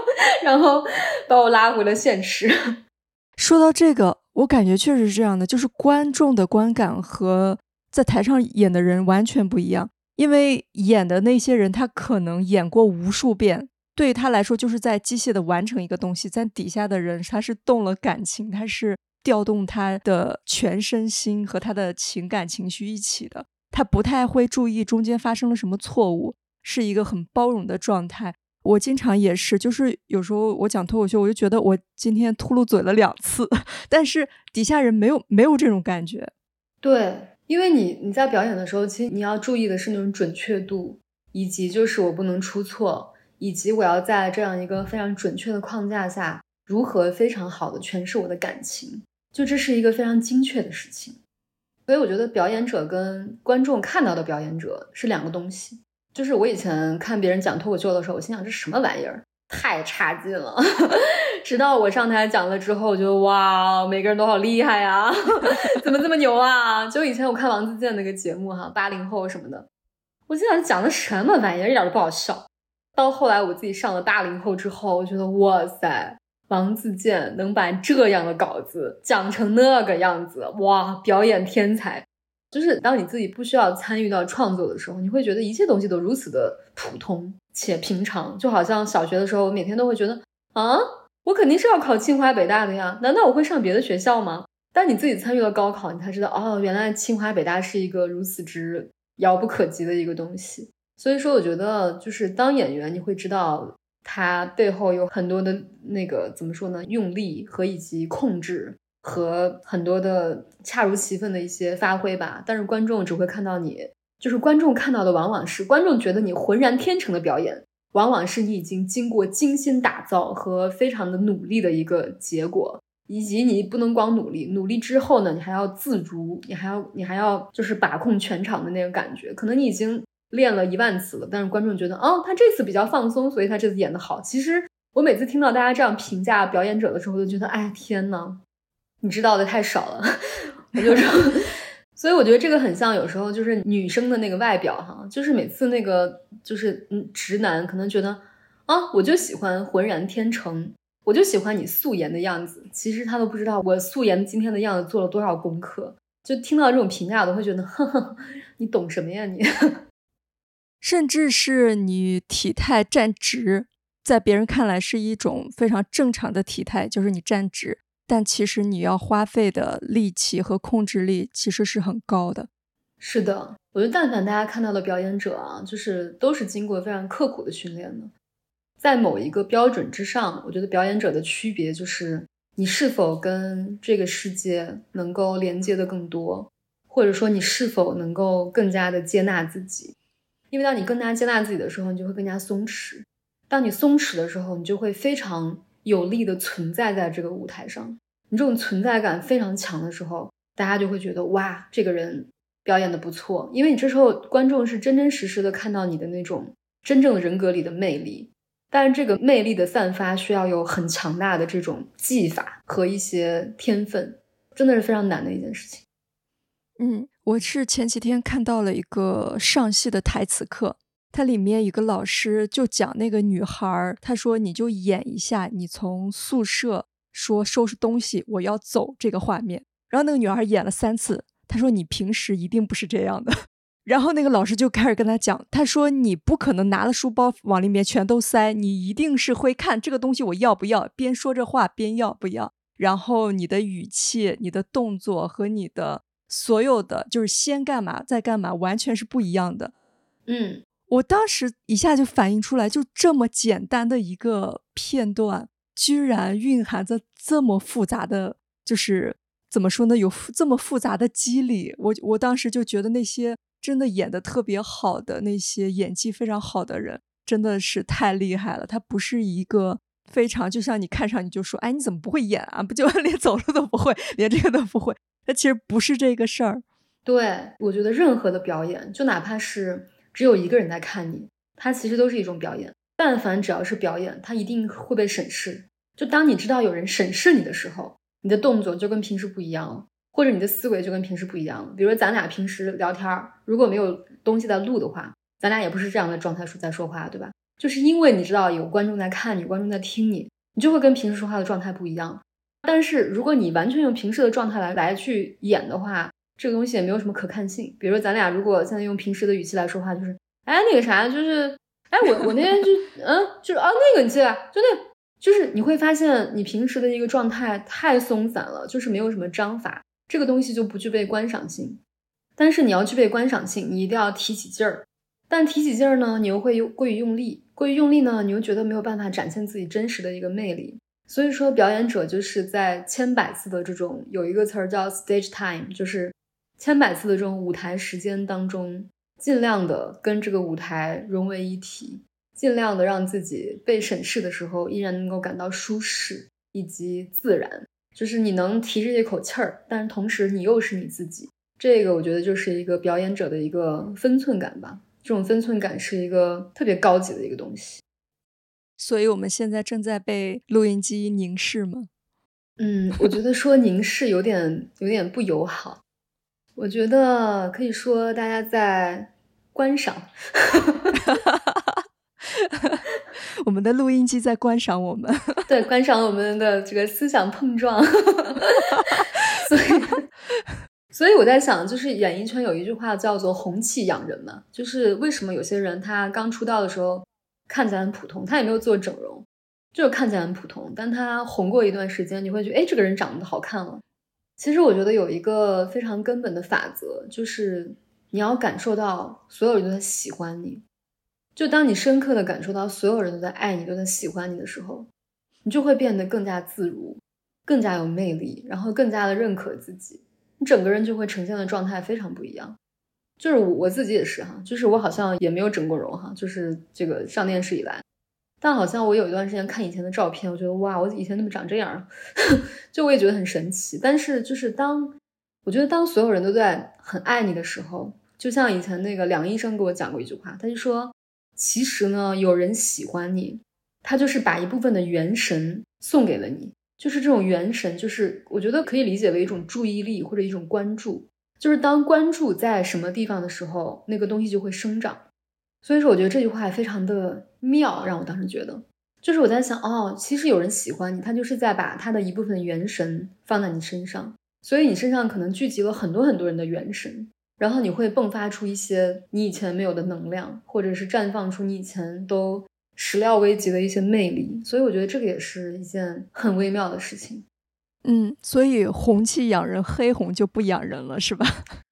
然后把我拉回了现实。说到这个，我感觉确实是这样的，就是观众的观感和在台上演的人完全不一样。因为演的那些人，他可能演过无数遍，对于他来说就是在机械的完成一个东西，在底下的人他是动了感情，他是调动他的全身心和他的情感情绪一起的。他不太会注意中间发生了什么错误，是一个很包容的状态。我经常也是，就是有时候我讲脱口秀，我就觉得我今天秃噜嘴了两次，但是底下人没有没有这种感觉。对，因为你你在表演的时候，其实你要注意的是那种准确度，以及就是我不能出错，以及我要在这样一个非常准确的框架下，如何非常好的诠释我的感情，就这是一个非常精确的事情。所以我觉得表演者跟观众看到的表演者是两个东西。就是我以前看别人讲脱口秀的时候，我心想这什么玩意儿，太差劲了。直到我上台讲了之后，我觉得哇，每个人都好厉害呀，怎么这么牛啊？就以前我看王自健那个节目哈，八零后什么的，我心想讲的什么玩意儿，一点都不好笑。到后来我自己上了八零后之后，我觉得哇塞。王自健能把这样的稿子讲成那个样子，哇，表演天才！就是当你自己不需要参与到创作的时候，你会觉得一切东西都如此的普通且平常，就好像小学的时候，我每天都会觉得啊，我肯定是要考清华北大的呀，难道我会上别的学校吗？但你自己参与了高考，你才知道哦，原来清华北大是一个如此之遥不可及的一个东西。所以说，我觉得就是当演员，你会知道。它背后有很多的那个怎么说呢？用力和以及控制和很多的恰如其分的一些发挥吧。但是观众只会看到你，就是观众看到的往往是观众觉得你浑然天成的表演，往往是你已经经过精心打造和非常的努力的一个结果。以及你不能光努力，努力之后呢，你还要自如，你还要你还要就是把控全场的那个感觉。可能你已经。练了一万次了，但是观众觉得，哦，他这次比较放松，所以他这次演的好。其实我每次听到大家这样评价表演者的时候，都觉得，哎，天呐，你知道的太少了。我就说，所以我觉得这个很像有时候就是女生的那个外表哈，就是每次那个就是嗯，直男可能觉得，啊，我就喜欢浑然天成，我就喜欢你素颜的样子。其实他都不知道我素颜今天的样子做了多少功课。就听到这种评价，都会觉得，呵呵，你懂什么呀你？甚至是你体态站直，在别人看来是一种非常正常的体态，就是你站直，但其实你要花费的力气和控制力其实是很高的。是的，我觉得但凡大家看到的表演者啊，就是都是经过非常刻苦的训练的，在某一个标准之上，我觉得表演者的区别就是你是否跟这个世界能够连接的更多，或者说你是否能够更加的接纳自己。因为当你更加接纳自己的时候，你就会更加松弛。当你松弛的时候，你就会非常有力的存在在这个舞台上。你这种存在感非常强的时候，大家就会觉得哇，这个人表演的不错。因为你这时候观众是真真实实的看到你的那种真正人格里的魅力。但是这个魅力的散发需要有很强大的这种技法和一些天分，真的是非常难的一件事情。嗯。我是前几天看到了一个上戏的台词课，它里面一个老师就讲那个女孩儿，他说你就演一下，你从宿舍说收拾东西，我要走这个画面，然后那个女孩演了三次，他说你平时一定不是这样的，然后那个老师就开始跟他讲，他说你不可能拿了书包往里面全都塞，你一定是会看这个东西我要不要，边说着话边要不要，然后你的语气、你的动作和你的。所有的就是先干嘛再干嘛，完全是不一样的。嗯，我当时一下就反应出来，就这么简单的一个片段，居然蕴含着这么复杂的，就是怎么说呢？有这么复杂的机理。我我当时就觉得那些真的演的特别好的那些演技非常好的人，真的是太厉害了。他不是一个非常就像你看上你就说，哎，你怎么不会演啊？不就 连走路都不会，连这个都不会。它其实不是这个事儿，对我觉得任何的表演，就哪怕是只有一个人在看你，它其实都是一种表演。但凡只要是表演，它一定会被审视。就当你知道有人审视你的时候，你的动作就跟平时不一样了，或者你的思维就跟平时不一样了。比如咱俩平时聊天，如果没有东西在录的话，咱俩也不是这样的状态说在说话，对吧？就是因为你知道有观众在看你，观众在听你，你就会跟平时说话的状态不一样。但是如果你完全用平时的状态来来去演的话，这个东西也没有什么可看性。比如说咱俩如果现在用平时的语气来说话，就是，哎，那个啥，就是，哎，我我那天就，嗯，就是啊，那个你记得，就那，就是你会发现你平时的一个状态太松散了，就是没有什么章法，这个东西就不具备观赏性。但是你要具备观赏性，你一定要提起劲儿。但提起劲儿呢，你又会过于用力，过于用力呢，你又觉得没有办法展现自己真实的一个魅力。所以说，表演者就是在千百次的这种有一个词儿叫 stage time，就是千百次的这种舞台时间当中，尽量的跟这个舞台融为一体，尽量的让自己被审视的时候依然能够感到舒适以及自然，就是你能提着这口气儿，但是同时你又是你自己。这个我觉得就是一个表演者的一个分寸感吧，这种分寸感是一个特别高级的一个东西。所以我们现在正在被录音机凝视吗？嗯，我觉得说凝视有点有点不友好。我觉得可以说大家在观赏，我们的录音机在观赏我们，对，观赏我们的这个思想碰撞。所以，所以我在想，就是演艺圈有一句话叫做“红气养人”嘛，就是为什么有些人他刚出道的时候。看起来很普通，他也没有做整容，就是看起来很普通。但他红过一段时间，你会觉得，哎，这个人长得好看了。其实我觉得有一个非常根本的法则，就是你要感受到所有人都在喜欢你。就当你深刻的感受到所有人都在爱你、都在喜欢你的时候，你就会变得更加自如，更加有魅力，然后更加的认可自己。你整个人就会呈现的状态非常不一样。就是我我自己也是哈，就是我好像也没有整过容哈，就是这个上电视以来，但好像我有一段时间看以前的照片，我觉得哇，我以前怎么长这样？就我也觉得很神奇。但是就是当我觉得当所有人都在很爱你的时候，就像以前那个梁医生给我讲过一句话，他就说，其实呢，有人喜欢你，他就是把一部分的元神送给了你，就是这种元神，就是我觉得可以理解为一种注意力或者一种关注。就是当关注在什么地方的时候，那个东西就会生长。所以说，我觉得这句话非常的妙，让我当时觉得，就是我在想，哦，其实有人喜欢你，他就是在把他的一部分元神放在你身上，所以你身上可能聚集了很多很多人的元神，然后你会迸发出一些你以前没有的能量，或者是绽放出你以前都始料未及的一些魅力。所以我觉得这个也是一件很微妙的事情。嗯，所以红气养人，黑红就不养人了，是吧？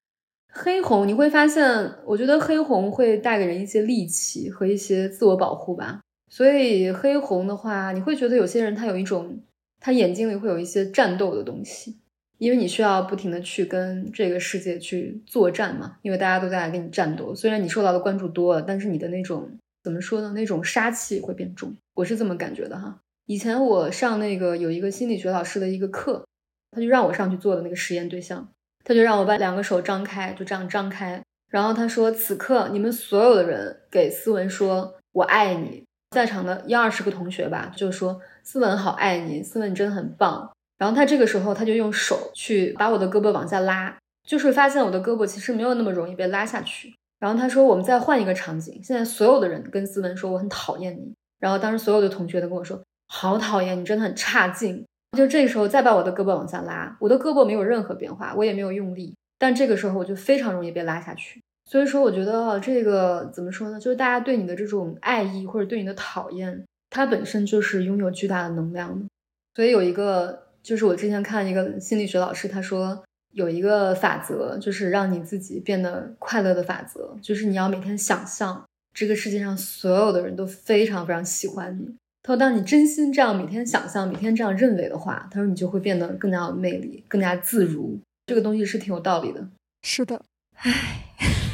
黑红你会发现，我觉得黑红会带给人一些戾气和一些自我保护吧。所以黑红的话，你会觉得有些人他有一种，他眼睛里会有一些战斗的东西，因为你需要不停的去跟这个世界去作战嘛，因为大家都在跟你战斗。虽然你受到的关注多了，但是你的那种怎么说呢？那种杀气会变重，我是这么感觉的哈。以前我上那个有一个心理学老师的一个课，他就让我上去做的那个实验对象，他就让我把两个手张开，就这样张开，然后他说：“此刻你们所有的人给思文说我爱你。”在场的一二十个同学吧，就说思文好爱你，思文你真的很棒。然后他这个时候他就用手去把我的胳膊往下拉，就是发现我的胳膊其实没有那么容易被拉下去。然后他说我们再换一个场景，现在所有的人跟思文说我很讨厌你。然后当时所有的同学都跟我说好讨厌你，真的很差劲。就这个时候再把我的胳膊往下拉，我的胳膊没有任何变化，我也没有用力，但这个时候我就非常容易被拉下去。所以说，我觉得这个怎么说呢？就是大家对你的这种爱意或者对你的讨厌，它本身就是拥有巨大的能量的。所以有一个，就是我之前看一个心理学老师，他说有一个法则，就是让你自己变得快乐的法则，就是你要每天想象这个世界上所有的人都非常非常喜欢你。他说，当你真心这样每天想象、每天这样认为的话，他说你就会变得更加有魅力、更加自如。这个东西是挺有道理的。是的，唉。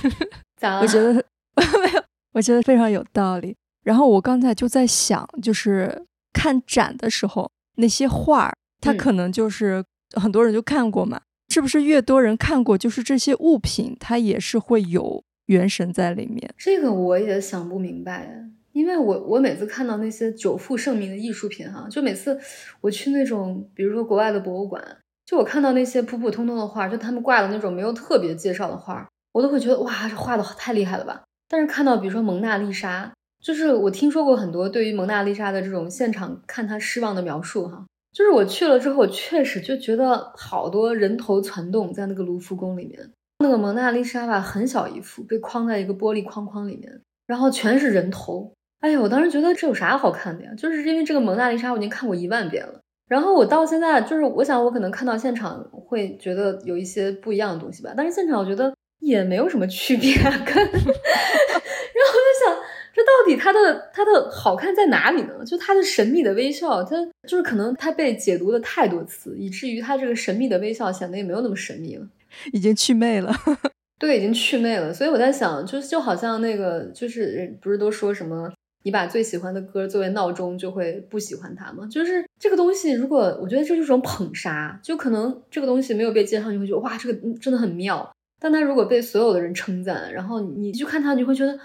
咋了？我觉得 没有，我觉得非常有道理。然后我刚才就在想，就是看展的时候，那些画儿，它可能就是很多人就看过嘛，是不是越多人看过，就是这些物品它也是会有元神在里面？这个我也想不明白，因为我我每次看到那些久负盛名的艺术品，哈，就每次我去那种，比如说国外的博物馆，就我看到那些普普通通的画，就他们挂的那种没有特别介绍的画。我都会觉得哇，这画的太厉害了吧！但是看到比如说蒙娜丽莎，就是我听说过很多对于蒙娜丽莎的这种现场看她失望的描述哈，就是我去了之后，我确实就觉得好多人头攒动在那个卢浮宫里面，那个蒙娜丽莎吧，很小一幅，被框在一个玻璃框框里面，然后全是人头。哎呀，我当时觉得这有啥好看的呀？就是因为这个蒙娜丽莎我已经看过一万遍了，然后我到现在就是我想我可能看到现场会觉得有一些不一样的东西吧，但是现场我觉得。也没有什么区别，跟，然后我就想，这到底它的它的好看在哪里呢？就它的神秘的微笑，它就是可能它被解读的太多次，以至于它这个神秘的微笑显得也没有那么神秘了，已经去魅了。对，已经去魅了。所以我在想，就就好像那个，就是不是都说什么，你把最喜欢的歌作为闹钟，就会不喜欢它吗？就是这个东西，如果我觉得这就是种捧杀，就可能这个东西没有被介绍，你会觉得哇，这个真的很妙。但他如果被所有的人称赞，然后你去看他，你会觉得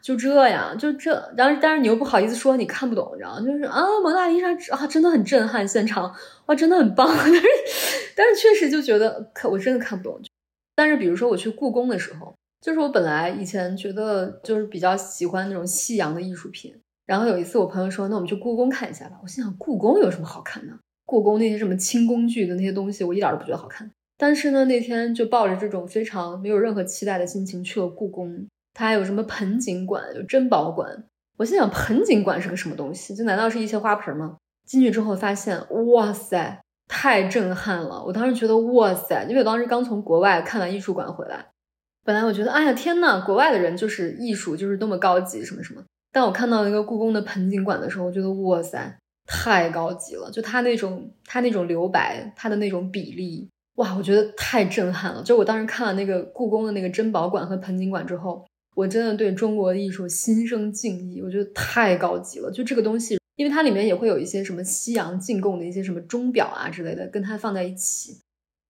就这样，就这，然后但是你又不好意思说你看不懂，你知道？就是啊，蒙娜丽莎啊，真的很震撼，现场哇，真的很棒。但是但是确实就觉得看我真的看不懂。但是比如说我去故宫的时候，就是我本来以前觉得就是比较喜欢那种西洋的艺术品，然后有一次我朋友说，那我们去故宫看一下吧。我心想故宫有什么好看的？故宫那些什么清宫剧的那些东西，我一点都不觉得好看。但是呢，那天就抱着这种非常没有任何期待的心情去了故宫。它还有什么盆景馆、有珍宝馆。我心想，盆景馆是个什么东西？就难道是一些花盆吗？进去之后发现，哇塞，太震撼了！我当时觉得，哇塞，因为我当时刚从国外看完艺术馆回来。本来我觉得，哎呀天呐，国外的人就是艺术，就是多么高级，什么什么。但我看到一个故宫的盆景馆的时候，我觉得，哇塞，太高级了！就它那种，它那种留白，它的那种比例。哇，我觉得太震撼了！就我当时看了那个故宫的那个珍宝馆和盆景馆之后，我真的对中国的艺术心生敬意。我觉得太高级了，就这个东西，因为它里面也会有一些什么西洋进贡的一些什么钟表啊之类的，跟它放在一起。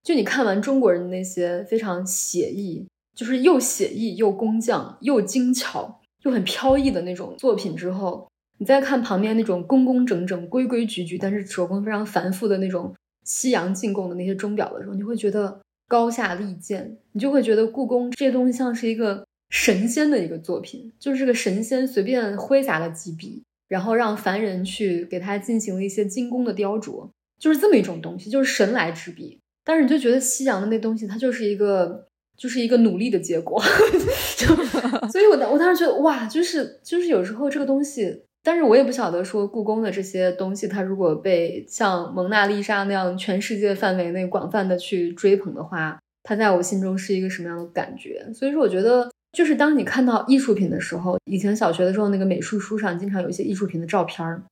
就你看完中国人的那些非常写意，就是又写意又工匠又精巧又很飘逸的那种作品之后，你再看旁边那种工工整整、规规矩矩，但是手工非常繁复的那种。西洋进贡的那些钟表的时候，你会觉得高下立见，你就会觉得故宫这些东西像是一个神仙的一个作品，就是这个神仙随便挥洒了几笔，然后让凡人去给他进行了一些精工的雕琢，就是这么一种东西，就是神来之笔。但是你就觉得西洋的那东西，它就是一个就是一个努力的结果，就 所以我当我当时觉得哇，就是就是有时候这个东西，但是我也不晓得说故宫的这些东西，它如果被像蒙娜丽莎那样全世界范围内广泛的去追捧的话，它在我心中是一个什么样的感觉？所以说，我觉得就是当你看到艺术品的时候，以前小学的时候那个美术书上经常有一些艺术品的照片儿，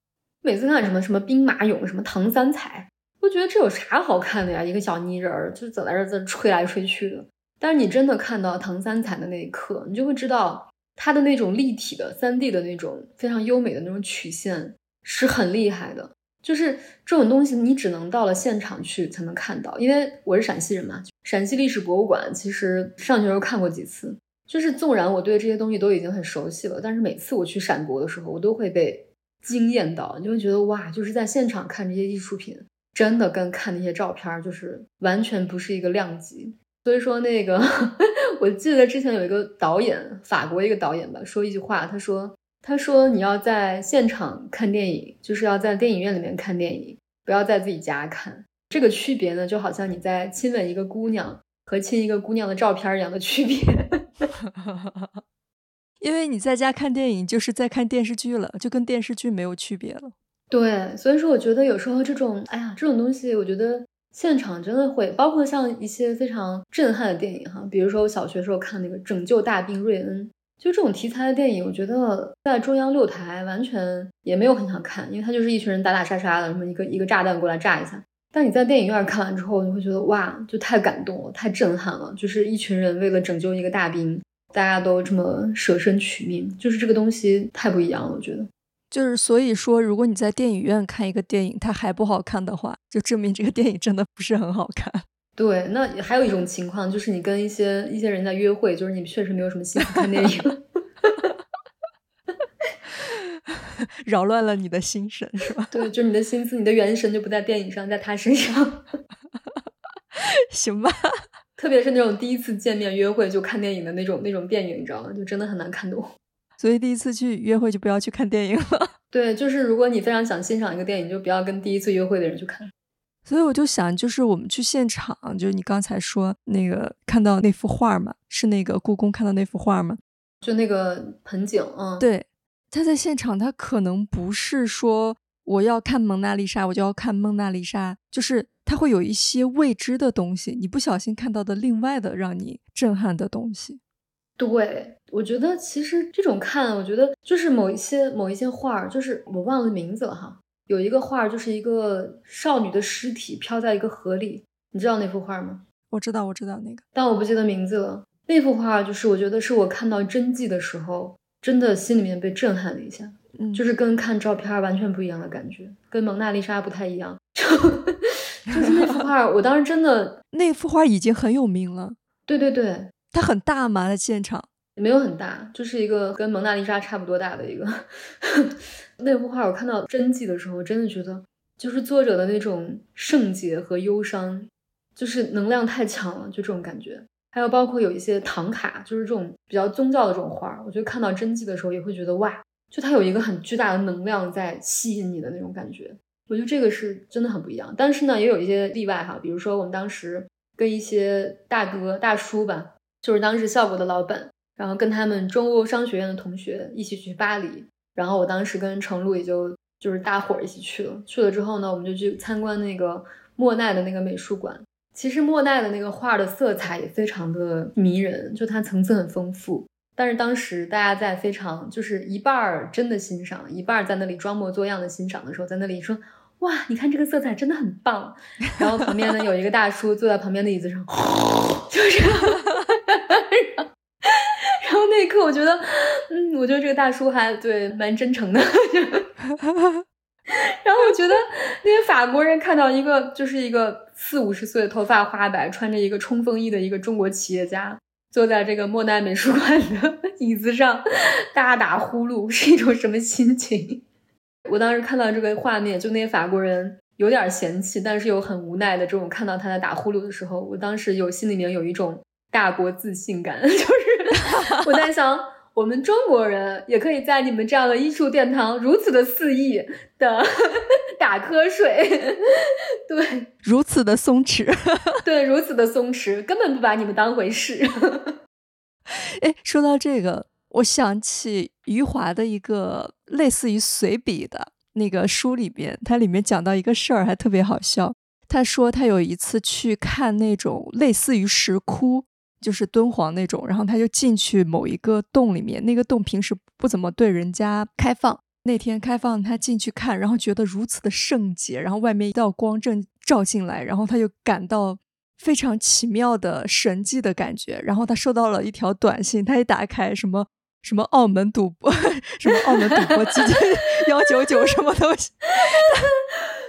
每次看什么什么兵马俑，什么唐三彩。我觉得这有啥好看的呀？一个小泥人儿就走在这在吹来吹去的。但是你真的看到唐三彩的那一刻，你就会知道它的那种立体的三 D 的那种非常优美的那种曲线是很厉害的。就是这种东西，你只能到了现场去才能看到。因为我是陕西人嘛，陕西历史博物馆其实上学时候看过几次。就是纵然我对这些东西都已经很熟悉了，但是每次我去陕博的时候，我都会被惊艳到，你就会觉得哇，就是在现场看这些艺术品。真的跟看那些照片就是完全不是一个量级，所以说那个 我记得之前有一个导演，法国一个导演吧，说一句话，他说他说你要在现场看电影，就是要在电影院里面看电影，不要在自己家看。这个区别呢，就好像你在亲吻一个姑娘和亲一个姑娘的照片一样的区别。因为你在家看电影就是在看电视剧了，就跟电视剧没有区别了。对，所以说我觉得有时候这种，哎呀，这种东西，我觉得现场真的会，包括像一些非常震撼的电影哈，比如说我小学时候看那个《拯救大兵瑞恩》，就这种题材的电影，我觉得在中央六台完全也没有很想看，因为它就是一群人打打杀杀的，什么一个一个炸弹过来炸一下。但你在电影院看完之后，你会觉得哇，就太感动了，太震撼了，就是一群人为了拯救一个大兵，大家都这么舍身取命，就是这个东西太不一样了，我觉得。就是所以说，如果你在电影院看一个电影，它还不好看的话，就证明这个电影真的不是很好看。对，那还有一种情况，就是你跟一些一些人在约会，就是你确实没有什么心思看电影，扰乱了你的心神，是吧？对，就是你的心思、你的元神就不在电影上，在他身上。行吧。特别是那种第一次见面约会就看电影的那种那种电影，你知道吗？就真的很难看懂。所以第一次去约会就不要去看电影了。对，就是如果你非常想欣赏一个电影，就不要跟第一次约会的人去看。所以我就想，就是我们去现场，就是你刚才说那个看到那幅画嘛，是那个故宫看到那幅画吗？就那个盆景，嗯，对。他在现场，他可能不是说我要看蒙娜丽莎，我就要看蒙娜丽莎，就是他会有一些未知的东西，你不小心看到的另外的让你震撼的东西。对，我觉得其实这种看，我觉得就是某一些某一些画儿，就是我忘了名字了哈。有一个画儿，就是一个少女的尸体飘在一个河里，你知道那幅画吗？我知道，我知道那个，但我不记得名字了。那幅画就是我觉得是我看到真迹的时候，真的心里面被震撼了一下，嗯，就是跟看照片完全不一样的感觉，跟蒙娜丽莎不太一样。就就是那幅画，我当时真的那幅画已经很有名了。对对对。它很大吗？在现场没有很大，就是一个跟蒙娜丽莎差不多大的一个 那幅画。我看到真迹的时候，真的觉得就是作者的那种圣洁和忧伤，就是能量太强了，就这种感觉。还有包括有一些唐卡，就是这种比较宗教的这种画，我觉得看到真迹的时候也会觉得哇，就它有一个很巨大的能量在吸引你的那种感觉。我觉得这个是真的很不一样。但是呢，也有一些例外哈，比如说我们当时跟一些大哥大叔吧。就是当时效果的老板，然后跟他们中欧商学院的同学一起去巴黎，然后我当时跟程璐也就就是大伙儿一起去了。去了之后呢，我们就去参观那个莫奈的那个美术馆。其实莫奈的那个画的色彩也非常的迷人，就它层次很丰富。但是当时大家在非常就是一半儿真的欣赏，一半儿在那里装模作样的欣赏的时候，在那里说。哇，你看这个色彩真的很棒。然后旁边呢有一个大叔坐在旁边的椅子上，就是，然后那一刻我觉得，嗯，我觉得这个大叔还对蛮真诚的。然后我觉得那些法国人看到一个就是一个四五十岁、头发花白、穿着一个冲锋衣的一个中国企业家，坐在这个莫奈美术馆的椅子上大打呼噜，是一种什么心情？我当时看到这个画面，就那些法国人有点嫌弃，但是又很无奈的这种看到他在打呼噜的时候，我当时有心里面有一种大国自信感，就是我在想，我们中国人也可以在你们这样的艺术殿堂如此的肆意的 打瞌睡，对，如此的松弛，对，如此的松弛，根本不把你们当回事。哎，说到这个，我想起余华的一个类似于随笔的那个书里边，它里面讲到一个事儿，还特别好笑。他说他有一次去看那种类似于石窟。就是敦煌那种，然后他就进去某一个洞里面，那个洞平时不怎么对人家开放，那天开放，他进去看，然后觉得如此的圣洁，然后外面一道光正照进来，然后他就感到非常奇妙的神迹的感觉，然后他收到了一条短信，他一打开什么什么澳门赌博，什么澳门赌博基金幺九九什么东西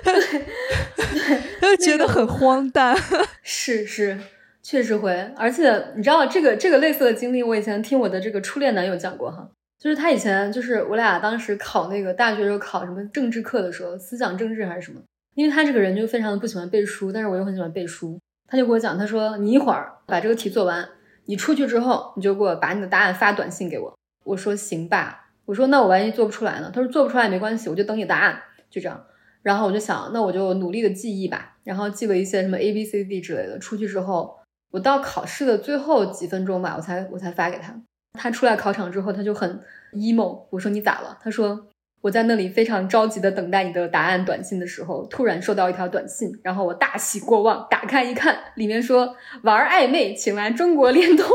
他就觉得很荒诞，是是。确实会，而且你知道这个这个类似的经历，我以前听我的这个初恋男友讲过哈，就是他以前就是我俩当时考那个大学时候考什么政治课的时候，思想政治还是什么，因为他这个人就非常的不喜欢背书，但是我又很喜欢背书，他就给我讲，他说你一会儿把这个题做完，你出去之后你就给我把你的答案发短信给我，我说行吧，我说那我万一做不出来呢？他说做不出来也没关系，我就等你答案，就这样，然后我就想那我就努力的记忆吧，然后记了一些什么 A B C D 之类的，出去之后。我到考试的最后几分钟吧，我才我才发给他。他出来考场之后，他就很 emo。我说你咋了？他说我在那里非常着急的等待你的答案短信的时候，突然收到一条短信，然后我大喜过望，打开一看，里面说玩暧昧，请来中国联通。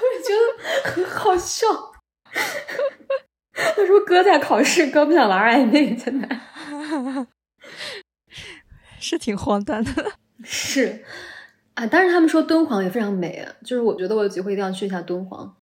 我觉得很好笑。他说哥在考试，哥不想玩暧昧，真的，是挺荒诞的。是，啊，但是他们说敦煌也非常美啊，就是我觉得我有机会一定要去一下敦煌。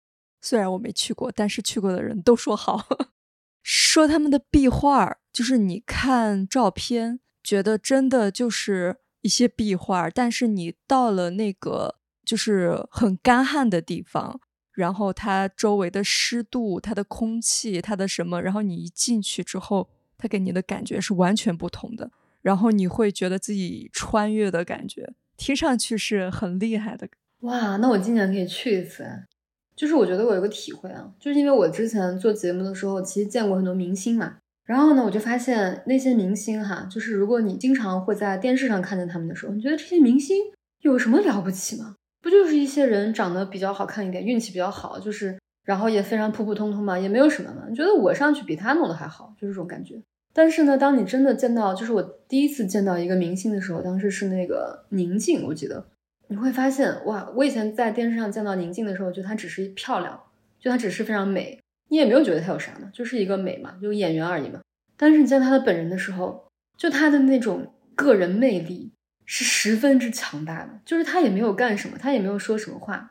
虽然我没去过，但是去过的人都说好，说他们的壁画，就是你看照片觉得真的就是一些壁画，但是你到了那个就是很干旱的地方，然后它周围的湿度、它的空气、它的什么，然后你一进去之后，它给你的感觉是完全不同的。然后你会觉得自己穿越的感觉，听上去是很厉害的。哇，那我今年可以去一次。就是我觉得我有个体会啊，就是因为我之前做节目的时候，其实见过很多明星嘛。然后呢，我就发现那些明星哈，就是如果你经常会在电视上看见他们的时候，你觉得这些明星有什么了不起吗？不就是一些人长得比较好看一点，运气比较好，就是然后也非常普普通通嘛，也没有什么嘛。你觉得我上去比他弄的还好，就是这种感觉。但是呢，当你真的见到，就是我第一次见到一个明星的时候，当时是那个宁静，我记得你会发现，哇，我以前在电视上见到宁静的时候，觉得她只是漂亮，就她只是非常美，你也没有觉得她有啥呢，就是一个美嘛，就演员而已嘛。但是你见她的本人的时候，就她的那种个人魅力是十分之强大的，就是她也没有干什么，她也没有说什么话，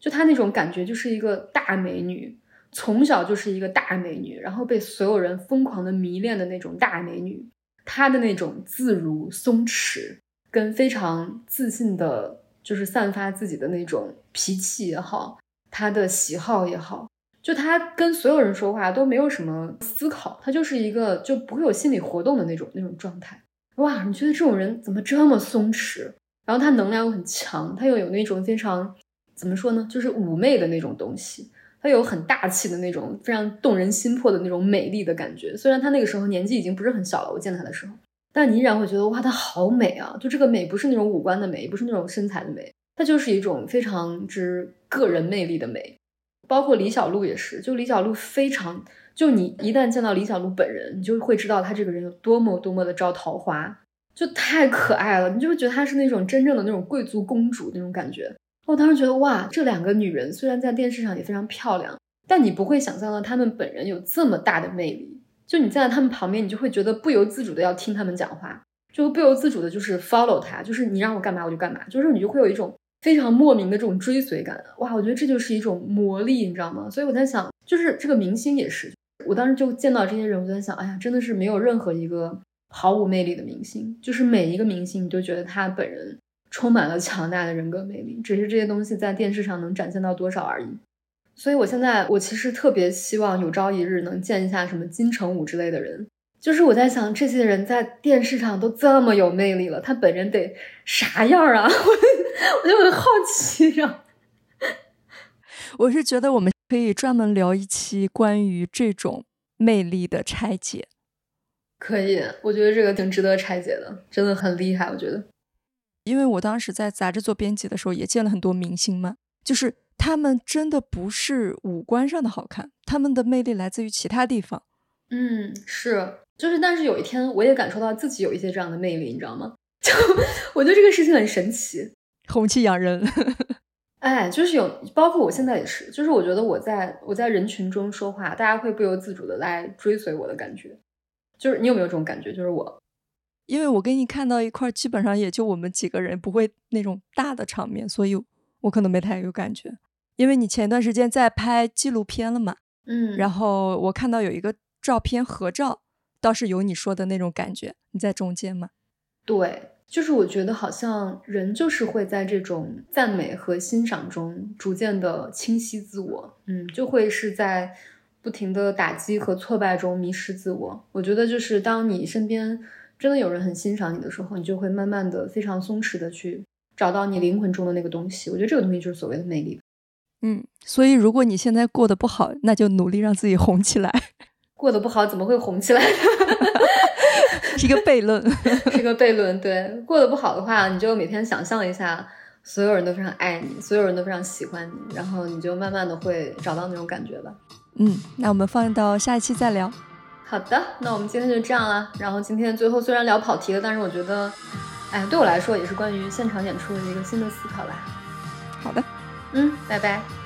就她那种感觉就是一个大美女。从小就是一个大美女，然后被所有人疯狂的迷恋的那种大美女，她的那种自如松弛，跟非常自信的，就是散发自己的那种脾气也好，她的喜好也好，就她跟所有人说话都没有什么思考，她就是一个就不会有心理活动的那种那种状态。哇，你觉得这种人怎么这么松弛？然后她能量又很强，她又有那种非常怎么说呢，就是妩媚的那种东西。她有很大气的那种非常动人心魄的那种美丽的感觉。虽然她那个时候年纪已经不是很小了，我见她的时候，但你依然会觉得哇，她好美啊！就这个美不是那种五官的美，不是那种身材的美，它就是一种非常之个人魅力的美。包括李小璐也是，就李小璐非常，就你一旦见到李小璐本人，你就会知道她这个人有多么多么的招桃花，就太可爱了，你就会觉得她是那种真正的那种贵族公主那种感觉。我当时觉得哇，这两个女人虽然在电视上也非常漂亮，但你不会想象到她们本人有这么大的魅力。就你站在她们旁边，你就会觉得不由自主的要听她们讲话，就不由自主的就是 follow 她，就是你让我干嘛我就干嘛，就是你就会有一种非常莫名的这种追随感。哇，我觉得这就是一种魔力，你知道吗？所以我在想，就是这个明星也是，我当时就见到这些人，我就在想，哎呀，真的是没有任何一个毫无魅力的明星，就是每一个明星，你都觉得他本人。充满了强大的人格魅力，只是这些东西在电视上能展现到多少而已。所以，我现在我其实特别希望有朝一日能见一下什么金城武之类的人。就是我在想，这些人在电视上都这么有魅力了，他本人得啥样啊？我我就很好奇。我是觉得我们可以专门聊一期关于这种魅力的拆解。可以，我觉得这个挺值得拆解的，真的很厉害。我觉得，因为我当时在杂志做编辑的时候，也见了很多明星嘛，就是他们真的不是五官上的好看，他们的魅力来自于其他地方。嗯，是，就是，但是有一天我也感受到自己有一些这样的魅力，你知道吗？就我觉得这个事情很神奇，红气养人。哎，就是有，包括我现在也是，就是我觉得我在我在人群中说话，大家会不由自主的来追随我的感觉。就是你有没有这种感觉？就是我，因为我跟你看到一块，基本上也就我们几个人，不会那种大的场面，所以我可能没太有感觉。因为你前段时间在拍纪录片了嘛，嗯，然后我看到有一个照片合照，倒是有你说的那种感觉。你在中间吗？对，就是我觉得好像人就是会在这种赞美和欣赏中逐渐的清晰自我，嗯，就会是在。不停的打击和挫败中迷失自我，我觉得就是当你身边真的有人很欣赏你的时候，你就会慢慢的非常松弛的去找到你灵魂中的那个东西。我觉得这个东西就是所谓的魅力。嗯，所以如果你现在过得不好，那就努力让自己红起来。过得不好怎么会红起来？是一个悖论，是一个悖论。对，过得不好的话，你就每天想象一下，所有人都非常爱你，所有人都非常喜欢你，然后你就慢慢的会找到那种感觉吧。嗯，那我们放到下一期再聊。好的，那我们今天就这样了。然后今天最后虽然聊跑题了，但是我觉得，哎，对我来说也是关于现场演出的一个新的思考吧。好的，嗯，拜拜。